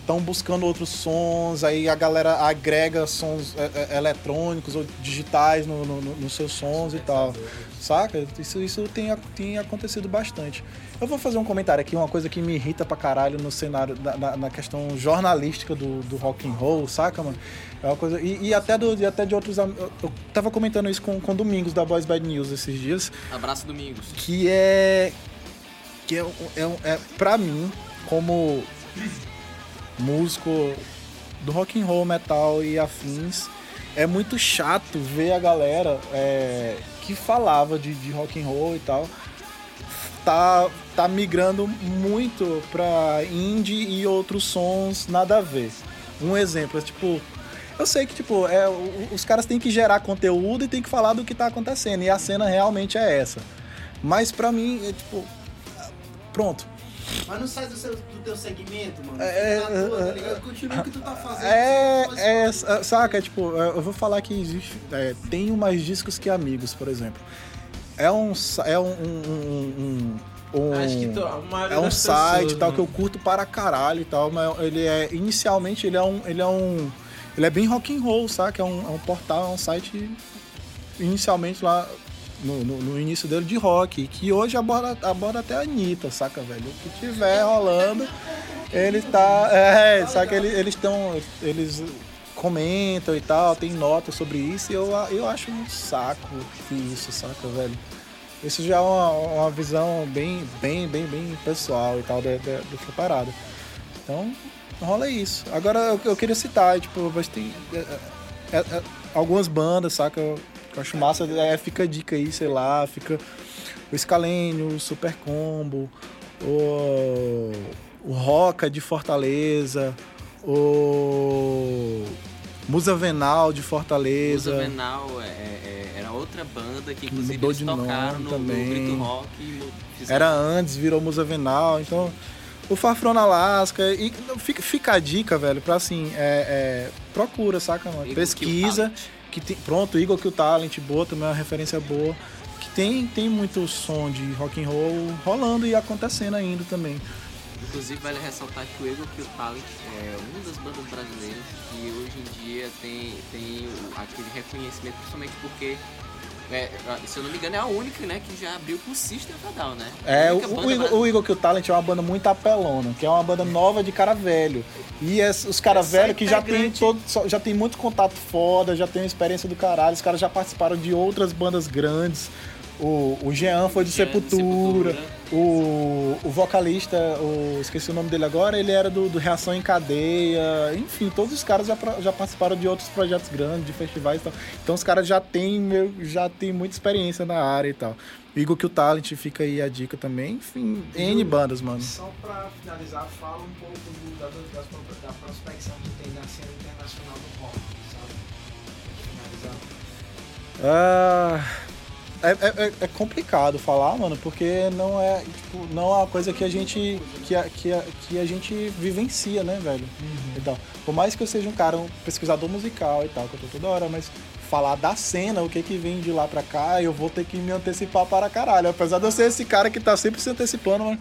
Estão buscando outros sons, aí a galera agrega sons é, é, eletrônicos ou digitais no- no- no- nos seus sons e tal. Saca? Isso, isso tem, tem acontecido bastante. Eu vou fazer um comentário aqui, uma coisa que me irrita pra caralho no cenário, na, na- na questão jornalística do, do rock and roll, saca, mano? É uma coisa. E, e até, do, e até de outros. Eu, eu tava comentando isso com, com Domingos da Boys Bad News esses dias Abraço Domingos. que é que é, é, é para mim como músico do rock and roll, metal e afins, é muito chato ver a galera é, que falava de, de rock and roll e tal tá tá migrando muito pra indie e outros sons nada a ver. Um exemplo, é tipo eu sei que, tipo, é, os caras têm que gerar conteúdo e tem que falar do que tá acontecendo. E a cena realmente é essa. Mas pra mim, é tipo. Pronto. Mas não sai do, seu, do teu segmento, mano. É, tua, é, tá ligado? Continua o que tu tá fazendo. É, faz é, isso. saca, é, tipo, é, eu vou falar que existe. é, tem mais discos que amigos, por exemplo. É um. É um. um, um, um- Acho que maioria é um site pessoas, tal né? que eu curto para caralho e tal, mas ele é inicialmente ele é um ele é um ele é bem rock and roll, saca? É um, é um portal, é um site inicialmente lá no, no- no início dele de rock, que hoje aborda, aborda até a Anitta, saca, velho? O que tiver rolando, ele tá. É, saca? Ele- Eles estão. Eles comentam e tal, tem notas sobre isso, e eu, eu acho um saco isso, saca, velho? Isso já é uma, uma visão bem, bem, bem, bem pessoal e tal da- da- dessa parada. Então, rola isso. Agora eu, eu queria citar, tipo, mas tem é, é, é, algumas bandas, saca? Eu, eu acho massa, é, fica a dica aí, sei lá, fica o Scalene, o Super Combo, o, o Roca de Fortaleza, o Musa Venal de Fortaleza. Musa Venal é, é- era outra banda que inclusive Mudou eles de tocaram nome no, também. no Grito Rock e fizeram- Era antes, virou Musa Venal, então. O Fafron na Alaska. E fica, fica a dica, velho, pra assim, é, é, procura, saca, mano? Pesquisa. Que tem, pronto, Igor Kill Talent, boa, também é uma referência boa. Que tem, tem muito som de rock and roll rolando e acontecendo ainda também. Inclusive vale ressaltar que o Eagle Kill Talent é uma das bandas brasileiras que hoje em dia tem, tem o- aquele reconhecimento, principalmente porque, é, se eu não me engano, é a única né, que já abriu pro System of a Down, né? É, o, o, Igor, o Kill Talent é uma banda muito apelona, que é uma banda nova de cara velho. E es- os caras Essa velhos que já tem, todo, já tem muito contato foda, já tem experiência do caralho, os caras já participaram de outras bandas grandes. O, o Jean foi de Jean Sepultura. Sepultura. O, o vocalista, o, esqueci o nome dele agora, ele era do, do Reação em Cadeia. Enfim, todos os caras já, já participaram de outros projetos grandes, de festivais e tal. Então os caras já têm, já têm muita experiência na área e tal. Igor que o Talent fica aí a dica também. Enfim, N bandas, mano. Só pra finalizar, fala um pouco do- da, das- da prospecção que tem na cena internacional do rock, sabe? Pra finalizar. Ah, é, é- é- é complicado falar, mano, porque não é, tipo, não é uma coisa que a gente que a, que a, que a gente vivencia, né, velho? Então, por mais que eu seja um cara, um pesquisador musical e tal, que eu tô toda hora, mas falar da cena, o que que vem de lá pra cá, eu vou ter que me antecipar para caralho. Apesar de eu ser esse cara que tá sempre se antecipando, mano.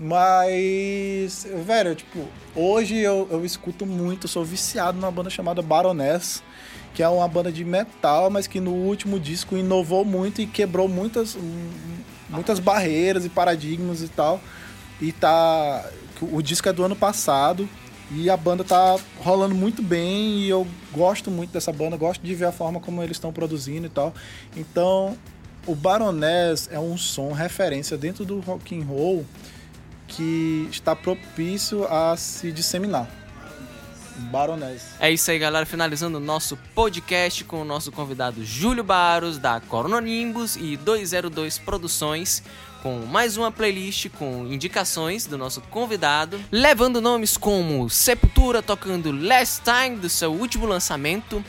Mas, velho, tipo, hoje eu, eu escuto muito, sou viciado numa banda chamada Baroness, que é uma banda de metal, mas que no último disco inovou muito e quebrou muitas, muitas barreiras e paradigmas e tal. E tá. O disco é do ano passado. E a banda tá rolando muito bem. E eu gosto muito dessa banda. Gosto de ver a forma como eles estão produzindo e tal. Então, o Baroness é um som referência dentro do rock and roll que está propício a se disseminar. Baroness. É isso aí, galera. Finalizando o nosso podcast com o nosso convidado Júlio Baros, da Corononimbus e 202 Produções, com mais uma playlist com indicações do nosso convidado, levando nomes como Sepultura tocando Last Time do seu último lançamento,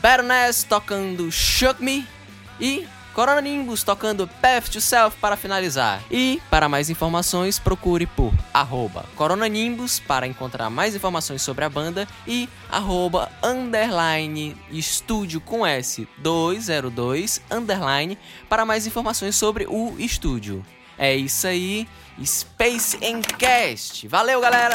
Baroness tocando Shook Me e Coronanimbus tocando Path to Self para finalizar. E para mais informações, procure por arroba Coronanimbus para encontrar mais informações sobre a banda e arroba underline estúdio com S 202 underline para mais informações sobre o estúdio. É isso aí, Space Encast. Valeu, galera!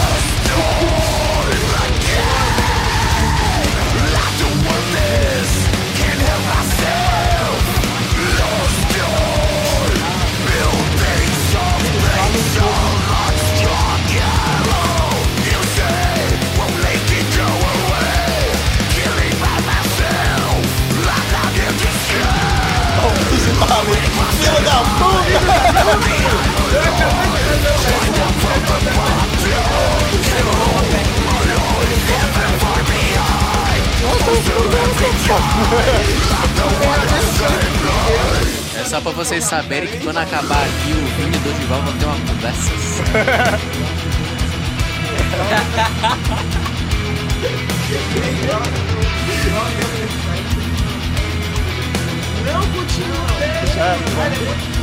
É só pra vocês saberem que quando acabar aqui, o Vini do o vão ter uma conversa. Não continua. Tá